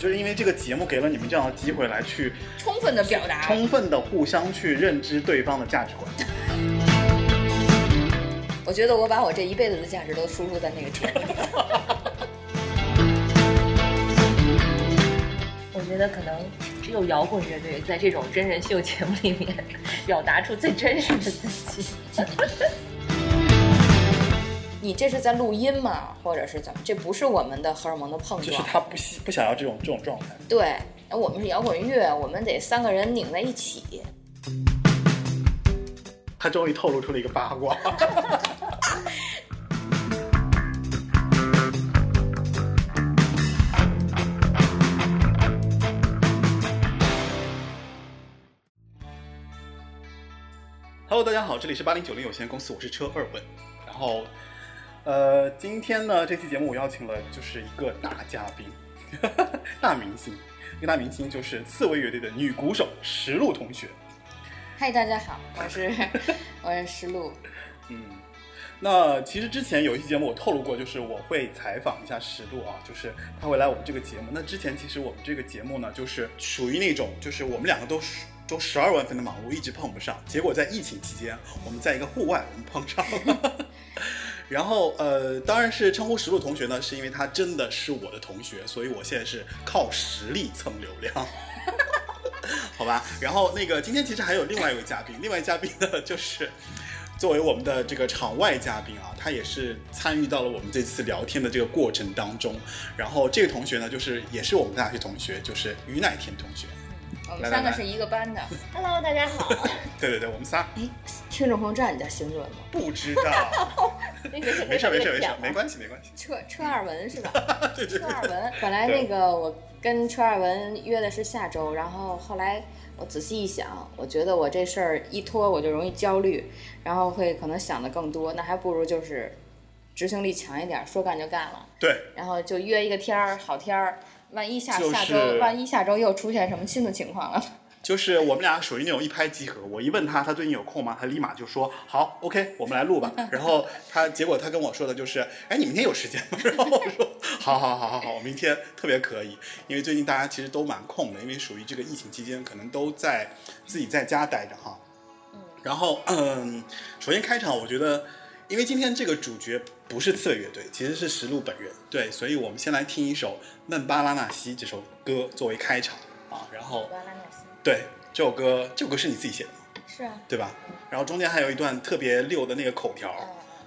就是因为这个节目给了你们这样的机会来去充分的表达，充分的互相去认知对方的价值观。我觉得我把我这一辈子的价值都输入在那个节目里。我觉得可能只有摇滚乐队在这种真人秀节目里面表达出最真实的自己。你这是在录音吗？或者是怎么？这不是我们的荷尔蒙的碰撞。就是他不希不想要这种这种状态。对，我们是摇滚乐，我们得三个人拧在一起。他终于透露出了一个八卦。Hello，大家好，这里是八零九零有限公司，我是车二问。然后，呃，今天呢，这期节目我邀请了就是一个大嘉宾，大明星，一个大明星就是刺猬乐队的女鼓手石璐同学。嗨，大家好，我是 我是石璐。嗯，那其实之前有一期节目我透露过，就是我会采访一下石璐啊，就是他会来我们这个节目。那之前其实我们这个节目呢，就是属于那种，就是我们两个都是。都十二万分的忙碌，一直碰不上。结果在疫情期间，我们在一个户外，我们碰上了。然后呃，当然是称呼石璐同学呢，是因为他真的是我的同学，所以我现在是靠实力蹭流量，好吧？然后那个今天其实还有另外一位嘉宾，另外一位嘉宾呢，就是作为我们的这个场外嘉宾啊，他也是参与到了我们这次聊天的这个过程当中。然后这个同学呢，就是也是我们大学同学，就是于乃天同学。我们三个是一个班的。Hello，大家好。对对对，我们仨。哎，听众朋友知道你叫星准吗？不知道。没事没事没事，没关系没关系。车车二文是吧？对对。车二文，本来那个我跟车二文约的是下周，然后后来我仔细一想，我觉得我这事儿一拖我就容易焦虑，然后会可能想的更多，那还不如就是执行力强一点，说干就干了。对。然后就约一个天儿，好天儿。万一下下周，万一下周又出现什么新的情况了？就是我们俩属于那种一拍即合。我一问他他最近有空吗？他立马就说好，OK，我们来录吧。然后他结果他跟我说的就是，哎，你明天有时间吗？然后我说好好好好好，我明天特别可以，因为最近大家其实都蛮空的，因为属于这个疫情期间，可能都在自己在家待着哈。嗯。然后嗯，首先开场，我觉得。因为今天这个主角不是刺猬乐队，其实是石路本人。对，所以我们先来听一首《曼巴拉纳西》这首歌作为开场啊。然后，对，这首歌这首歌是你自己写的吗？是啊，对吧？然后中间还有一段特别溜的那个口条，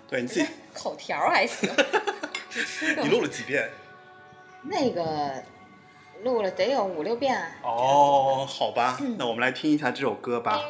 对你自己 口条还行。你录了几遍？那个录了得有五六遍啊。哦，好吧，那我们来听一下这首歌吧。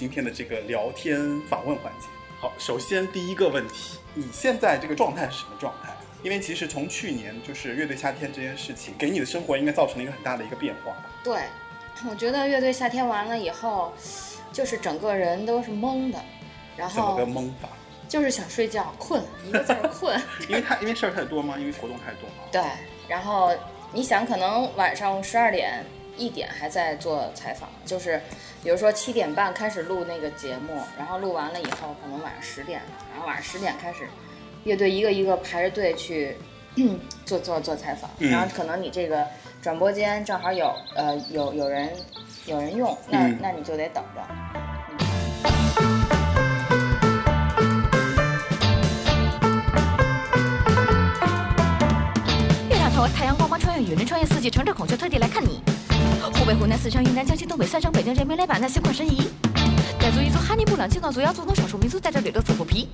今天的这个聊天访问环节。好，首先第一个问题，你现在这个状态是什么状态？因为其实从去年就是乐队夏天这件事情，给你的生活应该造成了一个很大的一个变化吧？对，我觉得乐队夏天完了以后，就是整个人都是懵的，然后怎么个懵法？就是想睡觉，困，一个字儿困。因为太因为事儿太多吗？因为活动太多吗？对，然后你想，可能晚上十二点、一点还在做采访，就是比如说七点半开始录那个节目，然后录完了以后，可能晚上十点，然后晚上十点开始，乐队一个一个排着队去 做做做采访，嗯然后可能你这个转播间正好有呃有有人有人用，那、嗯那你就得等着。月亮头，太阳光芒穿越雨林，穿越四季，乘着孔雀特地来看你。湖北、湖南、四川、云南、江西、东北三省，北京人民来把那心旷神怡。傣族、彝族、哈尼、布朗、青藏族、瑶族等少数民族在这里乐此不疲。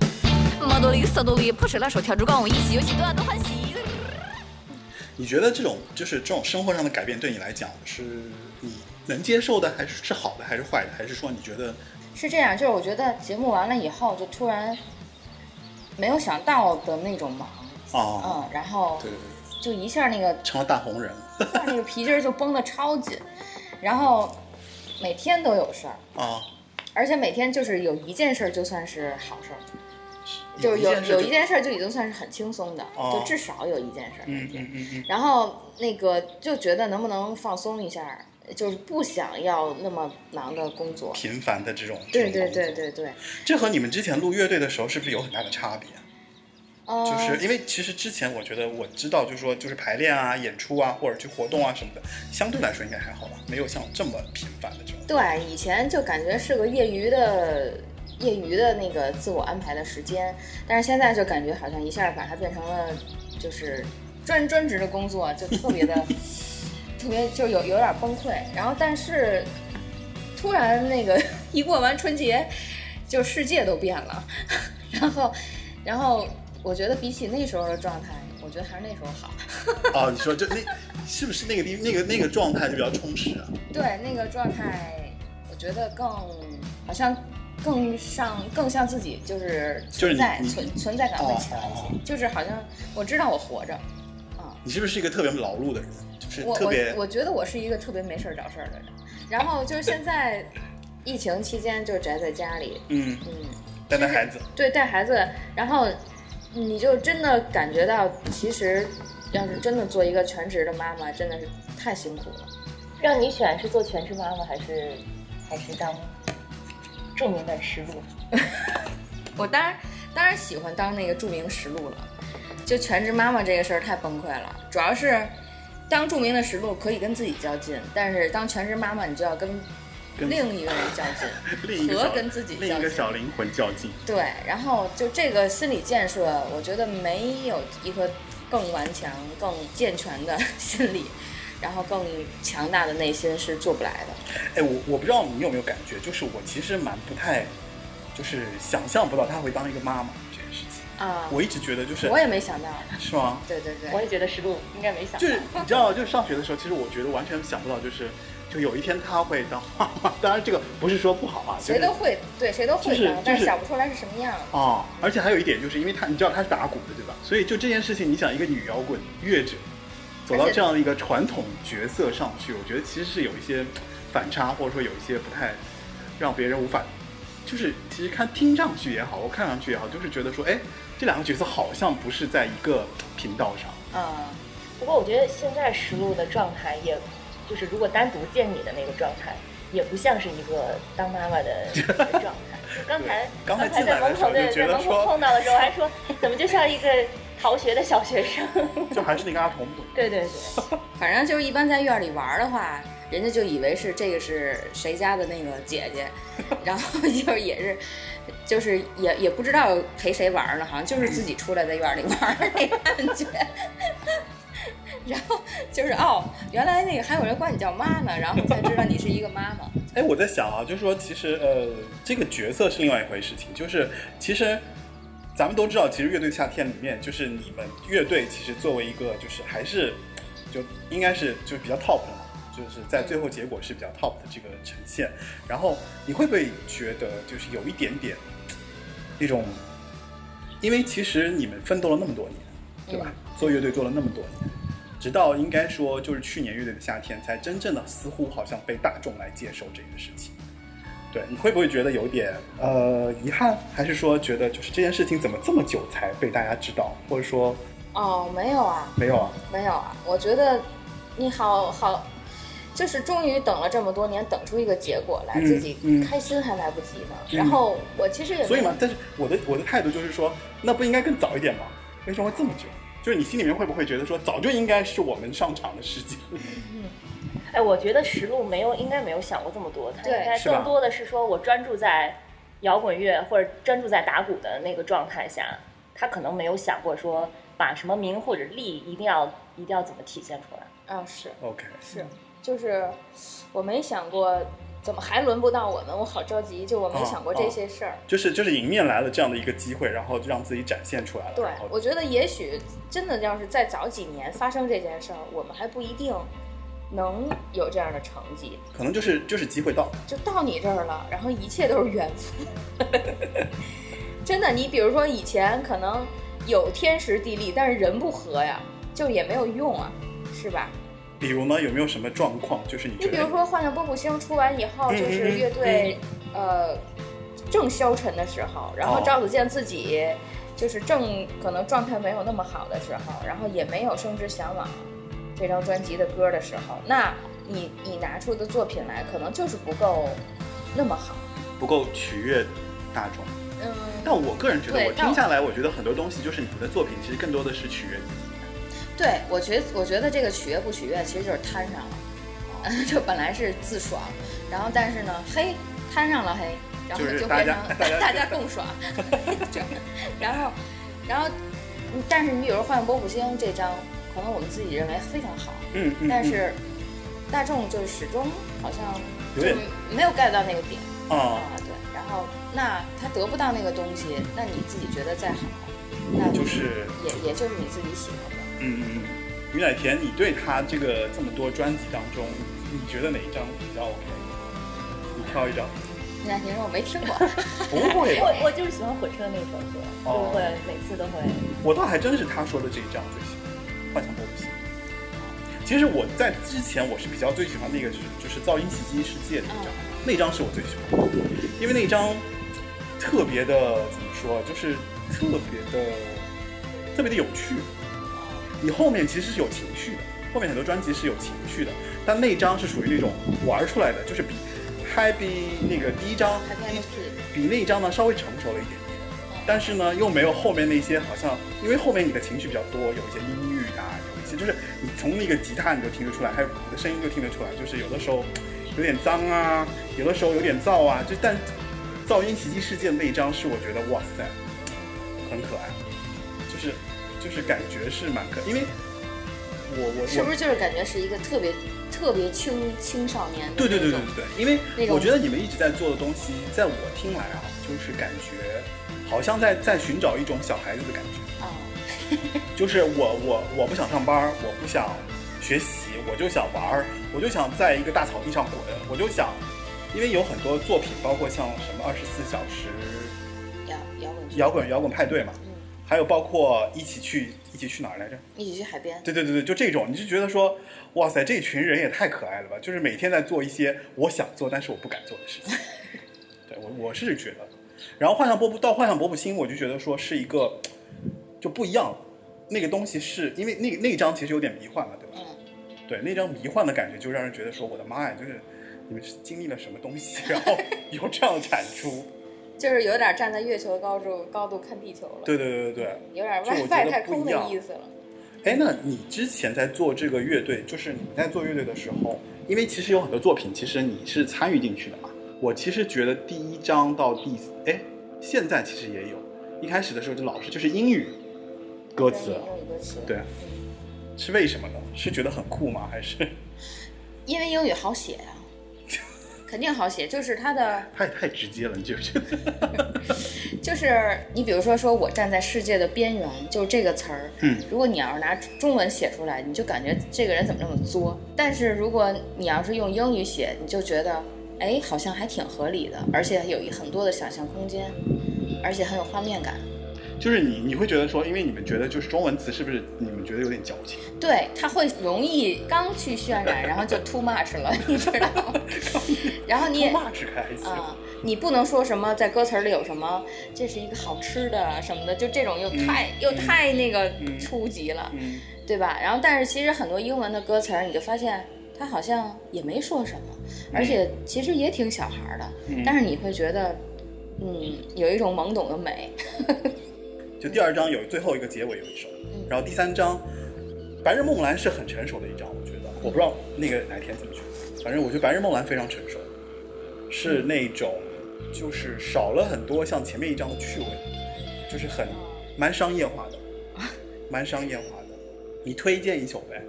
毛多利、色多利，泼水拉手跳竹杠，一喜有喜，多爱多欢喜。你觉得这种就是这种生活上的改变对你来讲是你能接受的，还是是好的，还是坏的？还是说你觉得是这样，就是我觉得节目完了以后，就突然没有想到的那种忙，啊？嗯，然后对，就一下那个成了大红人那个皮筋儿就绷得超紧，然后每天都有事儿，啊？而且每天就是有一件事儿就算是好事儿，就是有有一件事儿就已经算是很轻松的，哦就至少有一件事儿每嗯天。嗯然后那个就觉得能不能放松一下，就是不想要那么忙的工作。频繁的这种对对对对对，这和你们之前录乐队的时候是不是有很大的差别？呃，就是因为其实之前我觉得我知道，就是说就是排练啊、演出啊，或者去活动啊什么的，相对来说应该还好吧，没有像这么频繁的这种。对，以前就感觉是个业余的、业余的那个自我安排的时间，但是现在就感觉好像一下把它变成了就是专专职的工作，就特别的 特别就有有点崩溃。然后但是突然那个一过完春节，就世界都变了，然后然后我觉得比起那时候的状态，我觉得还是那时候好。哦，你说就那是不是那个地那个那个状态就比较充实啊？对那个状态，我觉得更好像更像更像自己，就是存在你存存在感会强一些，就是好像我知道我活着，啊、你是不是一个特别劳碌的人？就是我特别我我觉得我是一个特别没事儿找事儿的人，然后就是现在疫情期间就宅在家里，嗯。嗯，带带孩子，对带孩子，然后你就真的感觉到，其实要是真的做一个全职的妈妈，真的是太辛苦了。让你选是做全职妈妈还是还是当著名的实录？我当然当然喜欢当那个著名实录了，就全职妈妈这个事儿太崩溃了。主要是当著名的实录可以跟自己较劲，但是当全职妈妈你就要跟跟另一个人较劲，另一个和跟自己另一个小灵魂较劲。对，然后就这个心理建设，我觉得没有一颗更顽强、更健全的 心理，然后更强大的内心是做不来的。哎，我我不知道你有没有感觉，就是我其实蛮不太，就是想象不到她会当一个妈妈这件事情。啊，我一直觉得就是我也没想到，是吗？对对对，我也觉得实录应该没想到。就是你知道，就是上学的时候，其实我觉得完全想不到，就是就有一天他会当妈妈。当然，这个不是说不好啊，谁都会，对谁都会就是当，但就是是想不出来是什么样。哦，而且还有一点，就是因为他，你知道他是打鼓的，对吧？所以就这件事情，你想一个女摇滚乐者走到这样的一个传统角色上去，我觉得其实是有一些反差，或者说有一些不太让别人无法，就是其实看听上去也好，我看上去也好，就是觉得说，哎，这两个角色好像不是在一个频道上。啊，不过我觉得现在实录的状态也，就是如果单独见你的那个状态，也不像是一个当妈妈的 状态。刚才刚才才在门口进来的时候就对在门口觉得说碰到的时候还说，怎么就像一个逃学的小学生？就还是那个阿童木。对对对，反正就是一般在院里玩的话，人家就以为是这个是谁家的那个姐姐，然后就也是，就是也也不知道陪谁玩呢，好像就是自己出来在院里玩的那感觉。然后就是哦，原来那个还有人管你叫妈呢，然后才知道你是一个妈妈。哎，我在想啊，就是说，其实呃，这个角色是另外一回事情，就是其实咱们都知道，其实乐队夏天里面，就是你们乐队其实作为一个就是还是就应该是就是比较 top 的嘛，就是在最后结果是比较 top 的这个呈现。然后你会不会觉得就是有一点点那种，因为其实你们奋斗了那么多年，对吧？做乐队做了那么多年，直到应该说就是去年乐队的夏天，才真正的似乎好像被大众来接受这件事情。对，你会不会觉得有点呃遗憾，还是说觉得就是这件事情怎么这么久才被大家知道，或者说哦，没有啊，没有啊？没有啊，我觉得你好好，就是终于等了这么多年，等出一个结果来，嗯自己嗯开心还来不及呢。嗯然后我其实也所以嘛，但是我的我的态度就是说，那不应该更早一点吗？为什么会这么久？就是你心里面会不会觉得说，早就应该是我们上场的时间？哎，我觉得石路没有，应该没有想过这么多，他应该更多的是说我专注在摇滚乐或者专注在打鼓的那个状态下，他可能没有想过说把什么名或者利一定要一定要怎么体现出来。啊，是 OK，是，就是我没想过怎么还轮不到我们，我好着急，就我没哦想过这些事儿。就是就是迎面来了这样的一个机会，然后就让自己展现出来了。对，我觉得也许真的要是再早几年发生这件事儿，我们还不一定能有这样的成绩。可能就是就是机会到，就到你这儿了，然后一切都是缘分。真的，你比如说以前可能有天时地利，但是人不和呀，就也没有用啊，是吧？比如呢，有没有什么状况？就是你你比如说《幻想波普星》出完以后，嗯就是乐队呃正消沉的时候，然后哦赵子健自己就是正可能状态没有那么好的时候，然后也没有《生之向往》这张专辑的歌的时候，那你你拿出的作品来，可能就是不够那么好。不够取悦大众？嗯，但我个人觉得，我听下来，我觉得很多东西就是你们的作品，其实更多的是取悦自己。对我觉得我觉得这个取悦不取悦，其实就是摊上了，就本来是自爽，然后但是呢，嘿摊上了嘿，然后就是大就变成家大家 共爽，就然后然后嗯但是你比如说《幻想波普星》这张，可能我们自己认为非常好，嗯但是大众就是始终好像就没有 get 到那个点啊，啊，对，然后那他得不到那个东西，那你自己觉得再好，那就是也也就是你自己喜欢的。嗯嗯嗯。于乃田，你对他这个这么多专辑当中，你觉得哪一张比较 OK？你挑一张。那听说我没听过。不会？我我就是喜欢火车那首歌，哦就会每次都会。我倒还真是他说的这一张最喜欢，《幻想波不行》。其实我在之前我是比较最喜欢那个，就是就是《噪音袭击世界》的那张，那张是我最喜欢的，因为那张特别的怎么说，就是特别的特别的有趣。你后面其实是有情绪的，后面很多专辑是有情绪的，但那张是属于那种玩出来的，就是比 Happy 那个第一张还看第 MP 比那一张呢稍微成熟了一点点，但是呢又没有后面那些好像，因为后面你的情绪比较多，有一些音域啊，有一些就是你从那个吉他你就听得出来，还有你的声音就听得出来，就是有的时候有点脏啊，有的时候有点燥啊，就但噪音袭击事件那一张是我觉得哇塞，很可爱，就是就是感觉是蛮可，因为我我我是不是就是感觉是一个特别特别青青少年的对对对对对对，因为我觉得你们一直在做的东西，在我听来啊，就是感觉好像在在寻找一种小孩子的感觉，啊，就是我我我不想上班，我不想学习，我就想玩儿，我就想在一个大草地上滚，我就想，因为有很多作品，包括像什么二十四小时摇摇滚摇滚摇滚派对嘛，嗯还有包括一起去一起去哪儿来着？一起去海边，对对对对，就这种，你就觉得说，哇塞，这群人也太可爱了吧！就是每天在做一些我想做但是我不敢做的事情。对我我是觉得，然后幻想波普到幻想波普星，我就觉得说是一个就不一样，那个东西是因为那那张其实有点迷幻了，对吧？嗯，对，那张迷幻的感觉就让人觉得说，我的妈呀，就是你们是经历了什么东西，然后 有这样的产出？就是有点站在月球的高度高度看地球了，对对对对对。有点外外太空的意思了。哎，那你之前在做这个乐队，就是你在做乐队的时候，因为其实有很多作品，其实你是参与进去的嘛。我其实觉得第一章到第哎，现在其实也有，一开始的时候就老是就是英语歌词，英语歌词，对，是为什么呢？是觉得很酷吗？还是 因为英语好写呀、肯定好写，就是它的，太太直接了？你觉不觉得？就是你比如说说我站在世界的边缘，就是这个词儿，嗯如果你要是拿中文写出来，你就感觉这个人怎么那么作；但是如果你要是用英语写，你就觉得，哎，好像还挺合理的，而且有一很多的想象空间，而且很有画面感。就是你你会觉得说，因为你们觉得就是中文词是不是你们觉得有点矫情？对，它会容易刚去渲染，然后就 too much 了，你知道吗？然后你也骂是开始。啊、你不能说什么在歌词里有什么，这是一个好吃的什么的，就这种又太、又太那个嗯初级了，嗯，对吧？然后但是其实很多英文的歌词，你就发现他好像也没说什么，而且其实也挺小孩的，嗯但是你会觉得，嗯，有一种懵懂的美。就第二章有最后一个结尾有一首，嗯。然后第三章《白日梦蓝》是很成熟的一章，我觉得，我不知道那个哪天怎么去，反正我觉得《白日梦蓝》非常成熟，是那种就是少了很多像前面一章的趣味，就是很蛮商业化的，蛮商业化的。你推荐一首呗，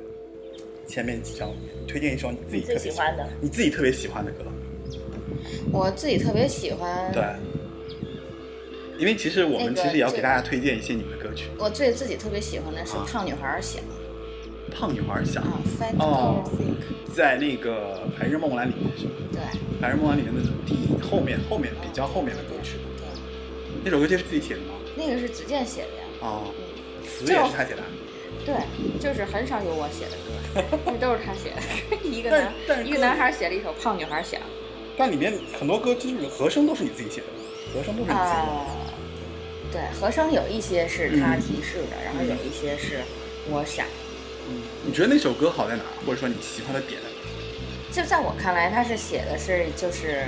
前面几章里面推荐一首你自己最特别喜欢的，你自己特别喜欢的歌，我自己特别喜欢，对。因为其实我们其实也要给大家推荐一些你们的歌曲，我最自己特别喜欢的是啊《胖女孩儿想》胖女孩想。啊，《哦》在那个《白日梦蓝》里面是吧？对《白日梦蓝》里面的第后面后面比较后面的歌曲，对，那首歌就是自己写的吗？那个是子健写的呀。啊、嗯，词也是他写的。对，就是很少有我写的歌，那都是他写的。一个男一个男孩写了一首《胖女孩想》但里面很多歌就是和声都是你自己写的，和声都是你自己啊的。，对，和声有一些是他嗯提示的，然后有一些是我想。嗯，你觉得那首歌好在哪儿？或者说你喜欢的点在哪儿？就在我看来，他是写的是就是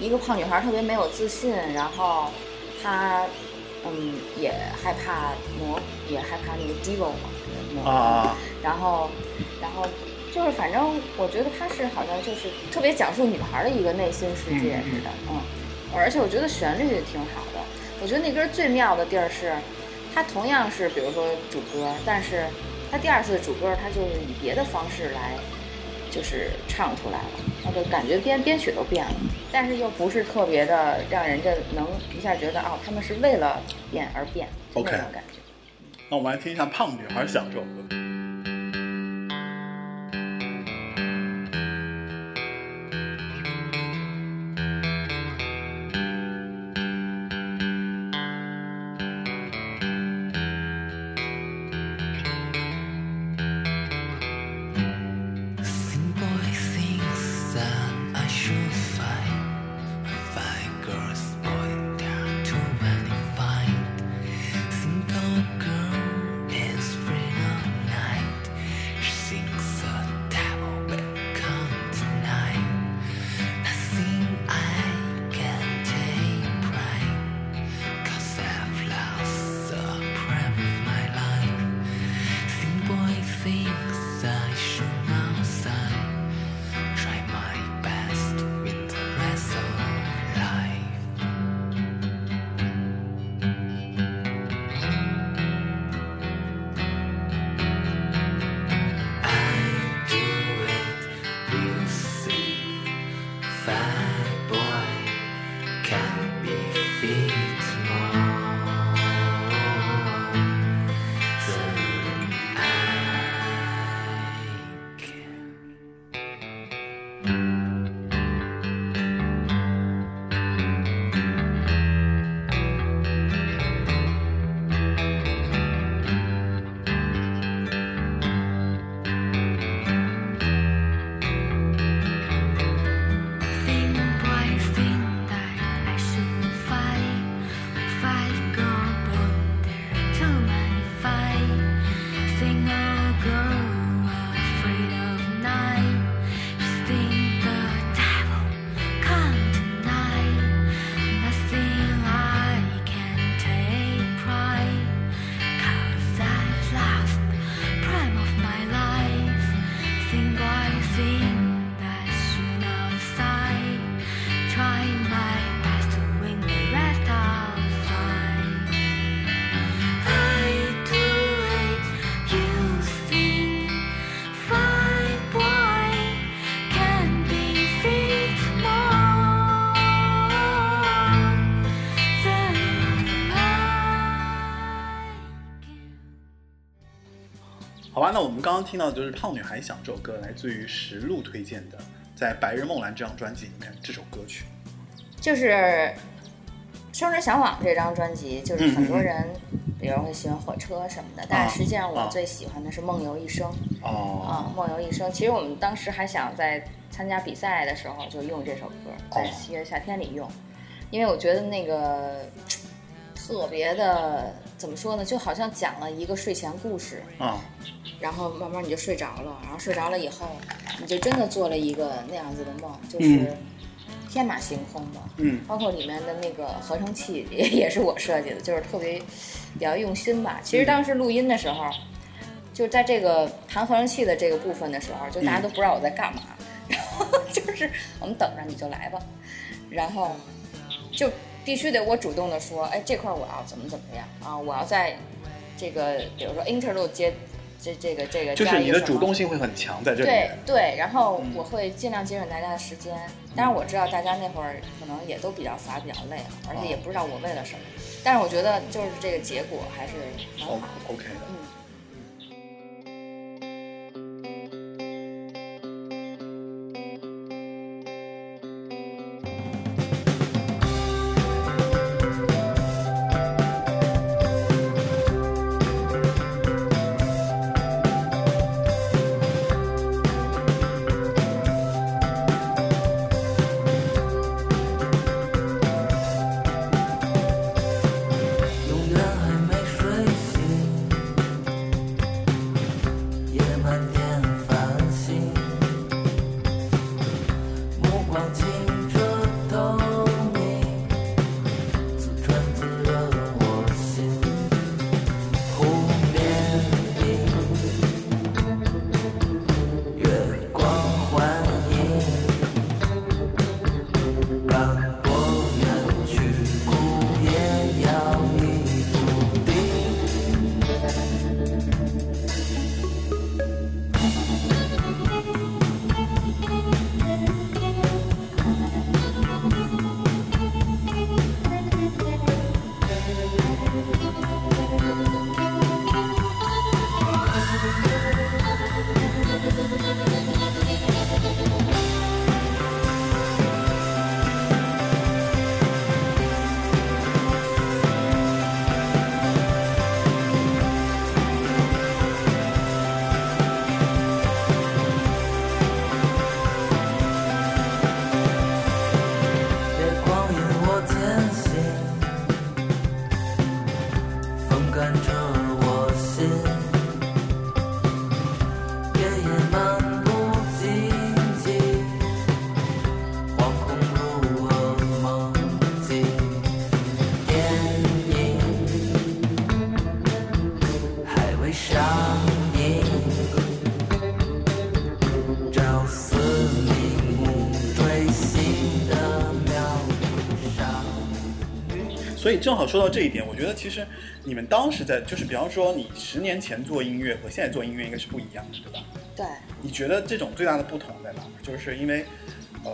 一个胖女孩特别没有自信，然后她嗯也害怕魔，也害怕那个 devil 嘛，魔鬼啊，然后，然后就是反正我觉得他是好像就是特别讲述女孩的一个内心世界似的，嗯，而且我觉得旋律也挺好的。我觉得那歌最妙的地儿是，它同样是比如说主歌，但是它第二次主歌它就是以别的方式来，就是唱出来了，那个感觉编编曲都变了，但是又不是特别的让人家能一下觉得哦，他们是为了变而变，OK 种感觉。那我们来听一下《胖女孩想》这首歌。刚刚听到的就是《胖女孩想》这首歌，来自于石路推荐的，在《白日梦蓝》这张专辑里面这首歌曲。就是《生日向往》这张专辑，就是很多人，比如会喜欢火车什么的，但是实际上我啊最喜欢的是《梦游一生》哦啊，《梦游一生》。其实我们当时还想在参加比赛的时候就用这首歌，在哦七月夏天里用，因为我觉得那个 特别的怎么说呢，就好像讲了一个睡前故事，啊，然后慢慢你就睡着了，然后睡着了以后，你就真的做了一个那样子的梦，就是嗯天马行空的。嗯。包括里面的那个合成器也也是我设计的，就是特别比较用心吧。其实当时录音的时候，就在这个弹合成器的这个部分的时候，就大家都不知道我在干嘛，然后就是我们等着你就来吧，然后就必须得我主动的说，哎，这块儿我要怎么怎么样啊，我要在这个比如说 interlude 接这这个这个就是你的主动性会很强在这里对。对，然后嗯我会尽量节省大家的时间。当然我知道大家那会儿可能也都比较乏、比较累了，而且也不知道我为了什么。但是我觉得就是这个结果还是很哦好。，OK 的。所以正好说到这一点，我觉得其实你们当时在，就是比方说你十年前做音乐和现在做音乐应该是不一样的，对吧？对，你觉得这种最大的不同在哪儿？就是因为，呃，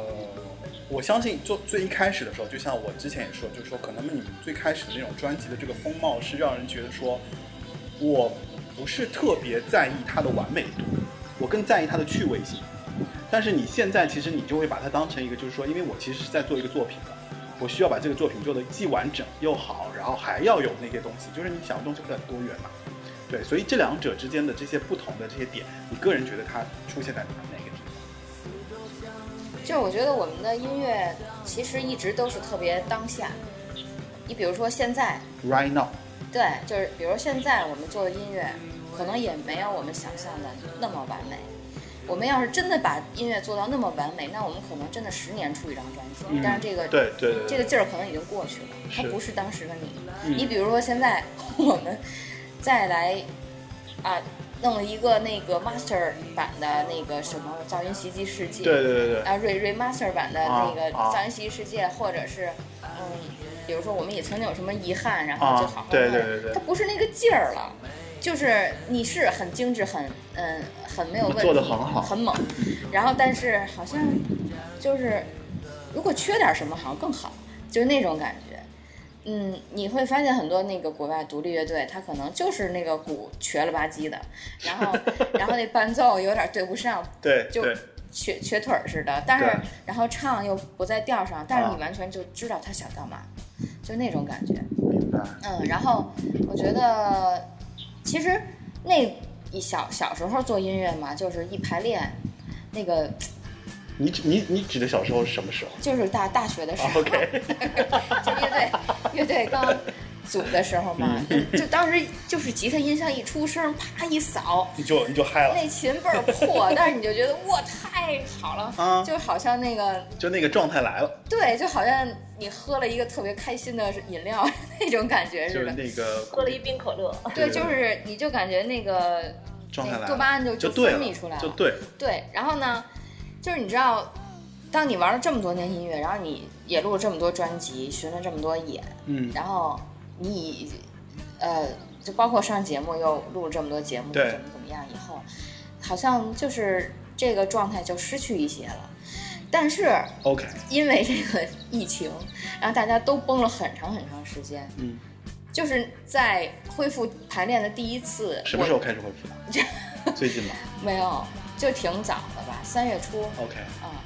我相信做最一开始的时候，就像我之前也说，就是说可能你们最开始的那种专辑的这个风貌是让人觉得说，我不是特别在意它的完美度，我更在意它的趣味性。但是你现在其实你就会把它当成一个，就是说，因为我其实是在做一个作品的，我需要把这个作品做的既完整又好，然后还要有那些东西，就是你想的东西会很多元嘛。对，所以这两者之间的这些不同的这些点，你个人觉得它出现在哪哪个地方？就是我觉得我们的音乐其实一直都是特别当下。你比如说现在，Right now，对，就是比如现在我们做的音乐，可能也没有我们想象的那么完美。我们要是真的把音乐做到那么完美，那我们可能真的十年出一张专辑。但是这个嗯对对对，这个劲儿可能已经过去了，它不是当时的你。嗯你比如说现在 我们再来啊，弄了一个那个 master 版的那个什么噪音袭击世界，对对对对，啊，re remaster 版的那个噪音袭击世界，或者是嗯，比如说我们也曾经有什么遗憾，然后就好好啊对对对对它不是那个劲儿了。就是你是很精致，很嗯，很没有问题，做的很好很猛。然后，但是好像就是如果缺点什么，好像更好，就是那种感觉。嗯，你会发现很多那个国外独立乐队，他可能就是那个鼓瘸了吧唧的，然后 然后那伴奏有点对不上，就对就，瘸瘸腿儿似的，但是然后唱又不在调上，但是啊你完全就知道他想干嘛，就那种感觉。明白。嗯，然后我觉得其实那一小小时候做音乐嘛，就是一排练，那个你指你你指的小时候是什么时候？就是大大学的时啊候，，OK，就乐队乐队刚组的时候嘛，嗯 就当时就是吉他音箱一出声，啪一扫，你就你就嗨了，那琴倍儿破，但是你就觉得哇太好了，啊就好像那个就那个状态来了，对，就好像你喝了一个特别开心的饮料 那种感觉就是似的。那个喝了一冰可乐，对，就是你就感觉那个状态来了，多巴胺就分泌出来了就对了，对，然后呢，就是你知道，当你玩了这么多年音乐，然后你也录了这么多专辑，巡了这么多演，嗯，然后你呃，就包括上节目又录了这么多节目，对怎么怎么样，以后好像就是这个状态就失去一些了。但是 OK，因为这个疫情，然后大家都崩了很长很长时间，嗯，就是在恢复排练的第一次，什么时候开始恢复的？最近吧 没有，就挺早的吧，三月初。，OK，啊，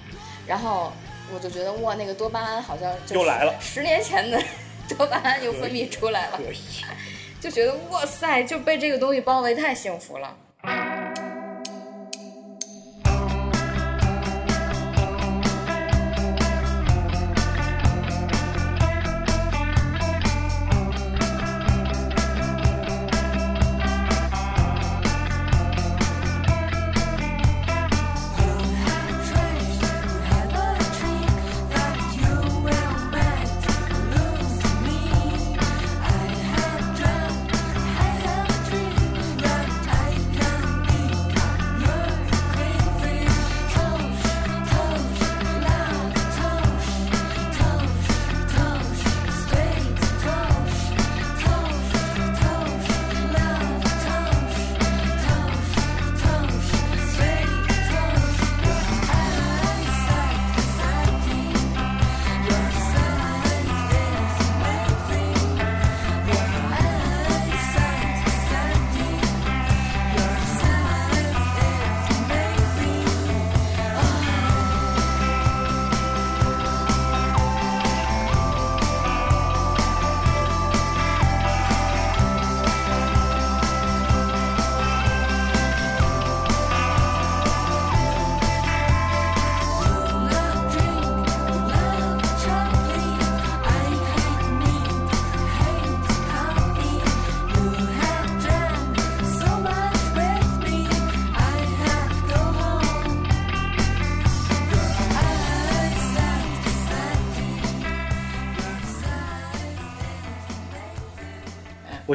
然后我就觉得哇，那个多巴胺好像就又来了十年前的 多巴胺又分泌出来了。就觉得哇塞，就被这个东西包围，太幸福了。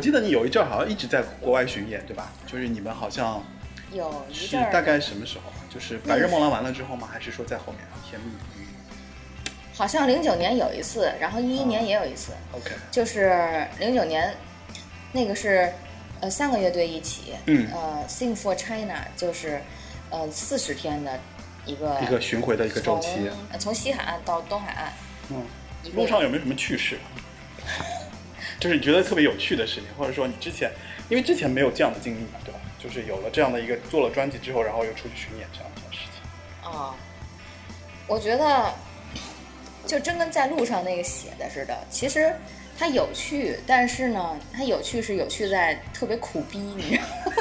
记得你有一阵儿好像一直在国外巡演，对吧？就是你们好像有一是大概什么时候啊？就是《白日梦狼》完了之后吗？还是说在后面啊？甜蜜蜜好像零九年有一次，然后一一年也有一次，OK，就是零九年，那个是呃三个乐队一起，嗯呃，Sing for China 就是呃四十天的一个一个巡回的一个周期从呃从西海岸到东海岸，嗯，路上有没有什么趣事？就是你觉得特别有趣的事情，或者说你之前，因为之前没有这样的经历嘛，对吧？就是有了这样的一个做了专辑之后，然后又出去巡演这样一件事情。啊，我觉得就真跟在路上那个写的似的。其实它有趣，但是呢，它有趣是有趣在特别苦逼，你知道吗？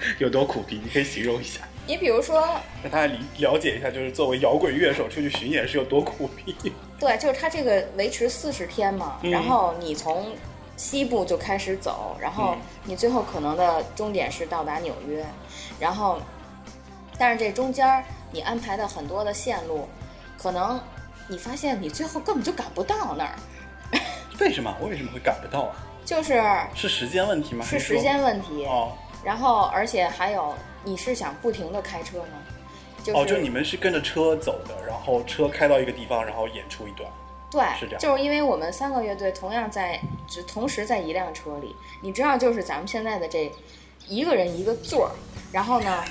有多苦逼？你可以形容一下，你比如说，让大家理了解一下，就是作为摇滚乐手出去巡演是有多苦逼。对，就是它这个维持四十天嘛，嗯然后你从西部就开始走，然后嗯你最后可能的终点是到达纽约，然后，但是这中间儿你安排的很多的线路，可能你发现你最后根本就赶不到那儿，为什么？我为什么会赶不到啊？就是是时间问题吗？是时间问题，哦然后而且还有你是想不停的开车吗？就是、哦，就你们是跟着车走的，然后车开到一个地方，然后演出一段。对，是这样就是因为我们三个乐队同样在，只同时在一辆车里，你知道，就是咱们现在的这一个人一个座儿，然后呢，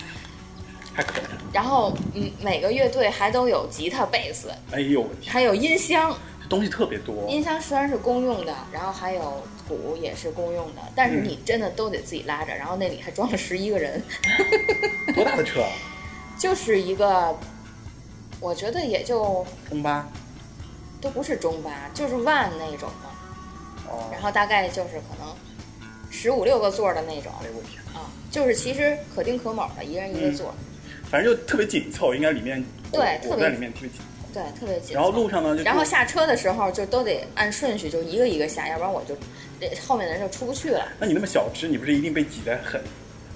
还可以，然后嗯，每个乐队还都有吉他、贝斯，哎呦，还有音箱，东西特别多。音箱虽然是公用的，然后还有鼓也是公用的，但是嗯你真的都得自己拉着，然后那里还装了十一个人，多大的车啊？就是一个，我觉得也就中巴。都不是中巴，就是万那种的，哦。然后大概就是可能十五六个座儿的那种哎我天，啊，就是其实可丁可卯的，一人一个座儿，反正就特别紧凑，应该里面对特别在里面特别紧凑。对，特别紧凑。然后路上呢，就然后下车的时候就都得按顺序，就一个一个下，要不然我就后面的人就出不去了。那你那么小只，你不是一定被挤在很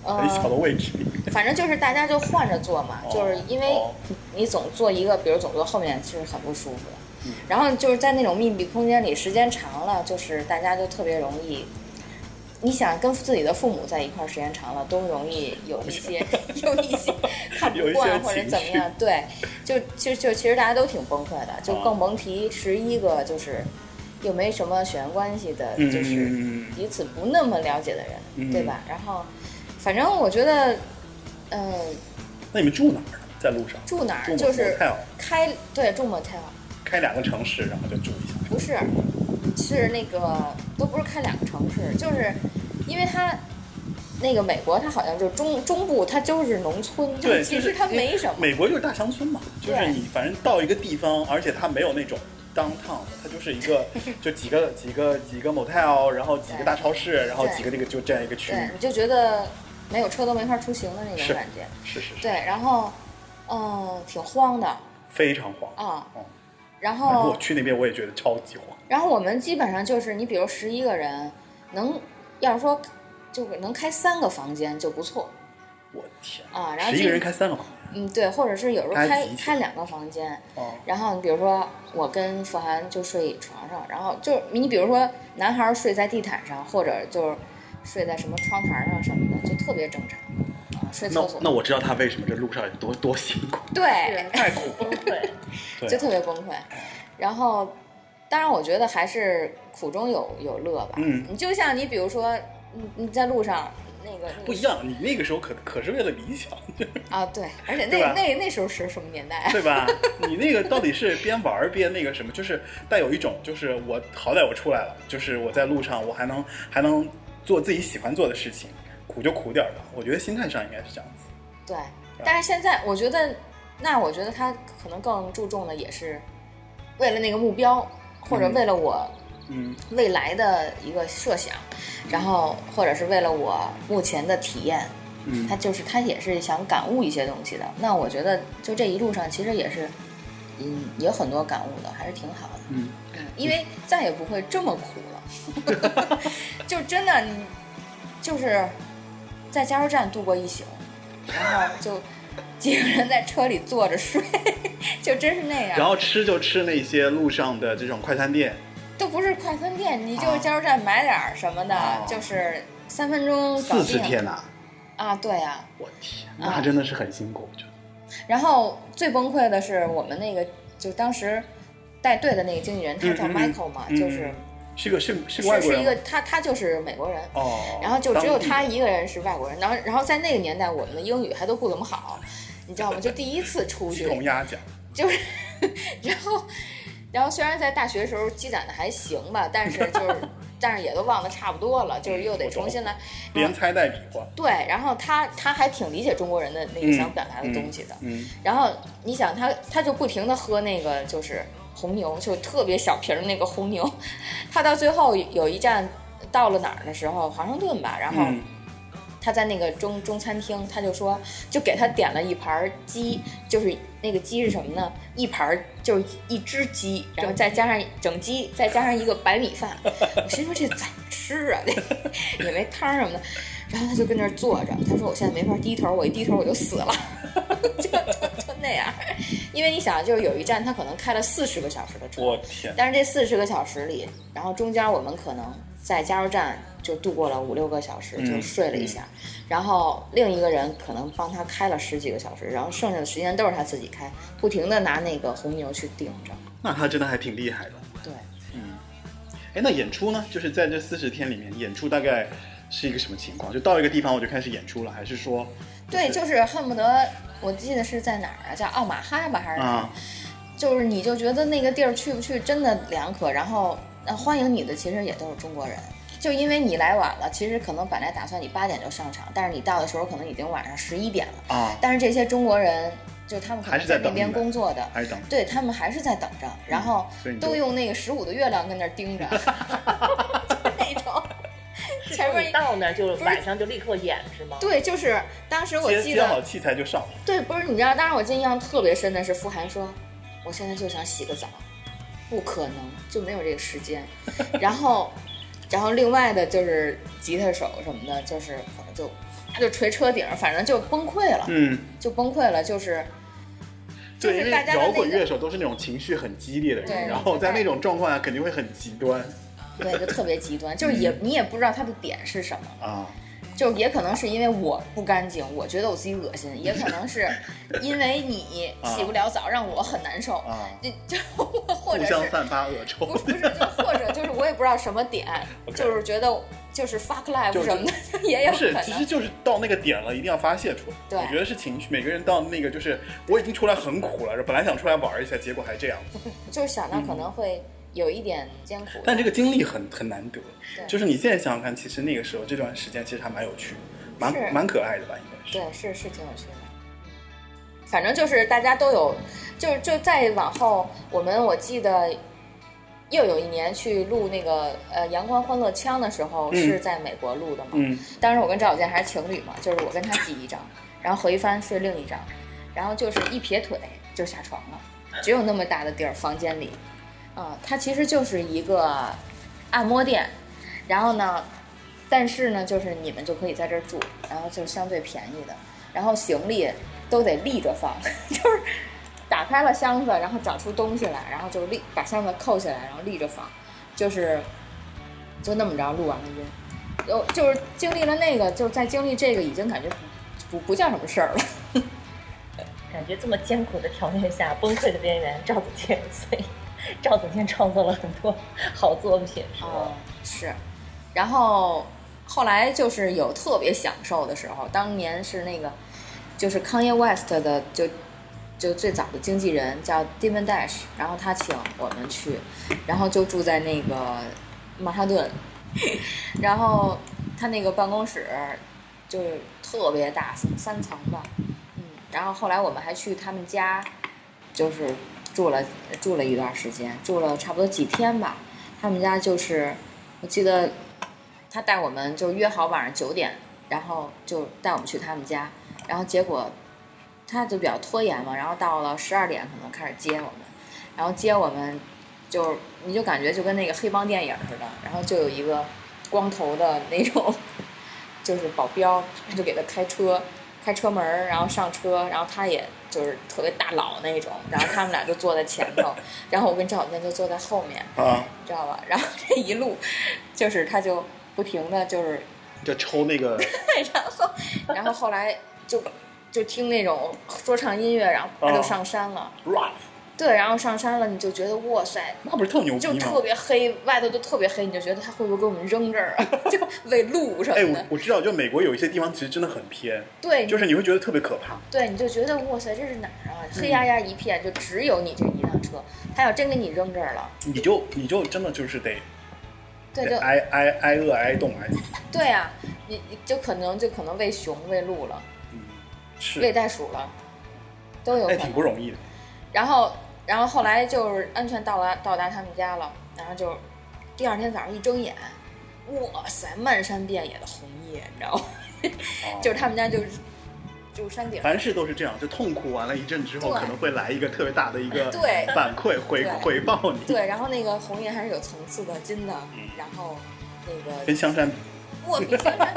很小的呃，位置里？反正就是大家就换着坐嘛，哦就是因为哦你总坐一个，比如总坐后面，其实很不舒服的。嗯然后就是在那种密闭空间里，时间长了，就是大家就特别容易。你想跟自己的父母在一块儿时间长了，都容易有一些 有一些看不惯或者怎么样，对，就就就其实大家都挺崩溃的，就啊更甭提十一个就是又没什么血缘关系的，嗯就是嗯彼此不那么了解的人，嗯对吧？然后，反正我觉得，嗯、那你们住哪儿呢？在路上住哪儿就是开对住 motel，开两个城市，然后就住一下。不是，是那个都不是开两个城市，就是因为它那个美国它好像就中中部，它就是农村，就对，其实就是它没什么。美国就是大乡村嘛，就是你反正到一个地方，而且它没有那种 downtown 的，它就是一个 就几个几个几个 motel，然后几个大超市，然后几个那个就这样一个区对，域。你就觉得没有车都没法出行的那种感觉。是是是，对，然后嗯，挺慌的非常慌。啊。哦然然后后我去那边，我也觉得超级慌。然后我们基本上就是你比如十一个人，能要是说就是能开三个房间就不错。我天啊然后十一个人开三个房间。嗯，对，或者是有时候开开两个房间，哦，然后比如说我跟傅涵就睡床上，然后就你比如说男孩睡在地毯上，或者就是睡在什么窗台上什么的，就特别正常啊，睡那厕所。那我知道他为什么这路上有多多辛苦，对，太苦崩。溃。对就特别崩溃。然后，当然我觉得还是苦中有有乐吧。嗯你就像你比如说，你你在路上那个不一样，你那个时候可可是为了理想，啊，对，而且那那那时候是什么年代啊？对吧？你那个到底是边玩儿边那个什么，就是带有一种，就是我好歹我出来了，就是我在路上我还能还能做自己喜欢做的事情，苦就苦点儿吧。我觉得心态上应该是这样子。对，但是现在我觉得，那我觉得他可能更注重的也是为了那个目标，或者嗯为了我嗯，未来的一个设想，然后或者是为了我目前的体验，嗯他就是他也是想感悟一些东西的。那我觉得就这一路上其实也是，嗯，有很多感悟的，还是挺好的。嗯，嗯，因为再也不会这么苦了 就真的你就是在加油站度过一宿，然后就 几个人在车里坐着睡，就真是那样。然后吃就吃那些路上的这种快餐店，都不是快餐店，你就加油站买点儿什么的，哦就是三分钟搞四定。十天呐、啊，对呀、我天，啊那真的是很辛苦，我觉得。然后最崩溃的是我们那个，就当时带队的那个经纪人，他叫嗯嗯嗯 Michael 嘛，嗯就是是个是是个外是国是一个他他就是美国人。哦，然后就只有他一个人是外国人，然后然后在那个年代，我们的英语还都不怎么好，你知道吗？就第一次出鸡去，同鸭讲，就是，然后，然后虽然在大学时候积攒的还行吧，但是就是，但是也都忘得差不多了，就是又得重新来。连猜带比划。对，然后他他还挺理解中国人的那个嗯想表达的东西的。嗯，然后你想他他就不停的喝那个就是红牛，就特别小瓶儿的那个红牛。他到最后有一站到了哪儿的时候，华盛顿吧，然后。嗯他在那个中中餐厅，他就说，就给他点了一盘儿鸡，就是那个鸡是什么呢？一盘儿就是一只鸡，然后再加上整鸡，再加上一个白米饭。我心说这怎么吃啊？这 也没汤什么的。然后他就跟那儿坐着，他说我现在没法低头，我一低头我就死了，就就就那样。因为你想，就是有一站他可能开了四十个小时的车，我天，但是这四十个小时里，然后中间我们可能在加油站就度过了五六个小时，嗯就睡了一下，然后另一个人可能帮他开了十几个小时，然后剩下的时间都是他自己开，不停的拿那个红牛去顶着。那他真的还挺厉害的。对，嗯哎，那演出呢？就是在这四十天里面，演出大概是一个什么情况？就到一个地方我就开始演出了，还是说？对，就是恨不得我记得是在哪儿啊？叫奥马哈吧，还是哪儿？啊，就是你就觉得那个地儿去不去真的两可，然后呃欢迎你的其实也都是中国人。就因为你来晚了，其实可能本来打算你八点就上场，但是你到的时候可能已经晚上十一点了。啊，但是这些中国人，就他们可还是在能在那边工作的，还是等对他们还是在等着，然后都用那个十五的月亮跟那儿盯着，前面一到那儿就晚上就立刻演是吗？对，就是当时我记接接好得，器材就上。对，不是你知道，当时我记得印象特别深的是傅涵说，我现在就想洗个澡，不可能，就没有这个时间。然后，然后另外的就是吉他手什么的，就是可能就他就捶车顶，反正就崩溃了，嗯，就崩溃了，就是。就对，因为是大家摇那个滚乐手都是那种情绪很激烈的人，然后在那种状况下肯定会很极端对，就特别极端，就是也你也不知道他的点是什么，啊。就也可能是因为我不干净，我觉得我自己恶心，也可能是 因为你洗不了澡让我很难受，啊就就或者是互相散发恶臭不。是不是，就 或者就是我也不知道什么点就是觉得就是 fuck life 什么的 也有可，能。其实就是到那个点了，一定要发泄出来。对我觉得是情绪，每个人到那个就是我已经出来很苦了，本来想出来玩一下，结果还这样。就是想到可能会有一点艰苦，但这个经历很很难得对，就是你现在想想看，其实那个时候这段时间其实还蛮有趣的，蛮蛮可爱的吧，应该是。对，是是挺有趣的。反正就是大家都有，就是就再往后，我们我记得又有一年去录那个呃《阳光欢乐腔》的时候，嗯是在美国录的嘛。嗯，当时我跟赵小健还是情侣嘛，就是我跟他挤一张，然后何一帆睡另一张，然后就是一撇腿就下床了，只有那么大的地儿，房间里，啊、它其实就是一个按摩店，然后呢，但是呢，就是你们就可以在这儿住，然后就相对便宜的，然后行李都得立着放，就是打开了箱子，然后找出东西来，然后就立把箱子扣起来，然后立着放，就是就那么着录完了音。就就是经历了那个，就在经历这个，已经感觉不不不叫什么事儿了。感觉这么艰苦的条件下，崩溃的边缘，赵子健，所以赵子健创作了很多好作品，是哦？，是。然后后来就是有特别享受的时候，当年是那个就是 Kanye West 的就就最早的经纪人叫 Dimon Dash，然后他请我们去，然后就住在那个曼哈顿，然后他那个办公室就是特别大，三层吧，嗯，然后后来我们还去他们家，就是住了住了一段时间，住了差不多几天吧。他们家就是，我记得他带我们就约好晚上九点，然后就带我们去他们家，然后结果他就比较拖延嘛，然后到了十二点可能开始接我们，然后接我们就你就感觉就跟那个黑帮电影似的，然后就有一个光头的那种，就是保镖，他就给他开车，开车门，然后上车，然后他也就是特别大佬那种，然后他们俩就坐在前头，然后我跟赵小天就坐在后面，啊，你知道吧？然后这一路就是他就不停的就是，就抽那个 然后然后后来就就听那种说唱音乐，然后他就哦上山了 对，然后上山了，你就觉得哇塞。那不是特牛就特逼吗？别黑，外头都特别黑，你就觉得他会不会给我们扔这儿啊？就喂鹿什哎，我么的。我知道，就美国有一些地方其实真的很偏，对，就是你会觉得特别可怕。对，你就觉得哇塞，这是哪儿啊？黑压压一片，就只有你这一辆车。他要真给你扔这儿了，你就你就真的就是得对，就挨挨挨饿挨冻挨死。对啊，你你就可能就可能喂熊、喂鹿了，嗯，是喂，袋鼠了，都有哎，挺不容易的。然后，然后后来就是安全到达到达他们家了，然后就第二天早上一睁眼，哇塞，漫山遍野的红叶，你知道吗？哦 就是他们家就是就是山顶，凡事都是这样，就痛苦完了一阵之后，可能会来一个特别大的一个对反馈回回报你。对，然后那个红叶还是有层次的，金的，嗯然后那个跟香山比，哇，比香山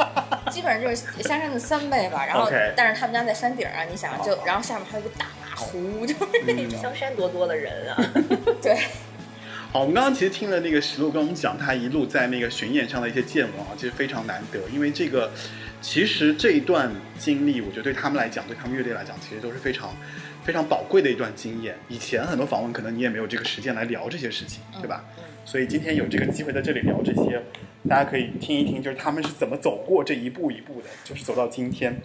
基本上就是香山的三倍吧。然后但是他们家在山顶啊，你想就，然后下面还有一个大马湖，就是那种。香山多多的人啊，对，好，我们刚刚其实听了那个石路跟我们讲他一路在那个巡演上的一些见闻啊，其实非常难得，因为这个其实这一段经历，我觉得对他们来讲，对他们乐队来讲，其实都是非常非常宝贵的一段经验。以前很多访问可能你也没有这个时间来聊这些事情，对吧？嗯所以今天有这个机会在这里聊这些，大家可以听一听，就是他们是怎么走过这一步一步的，就是走到今天。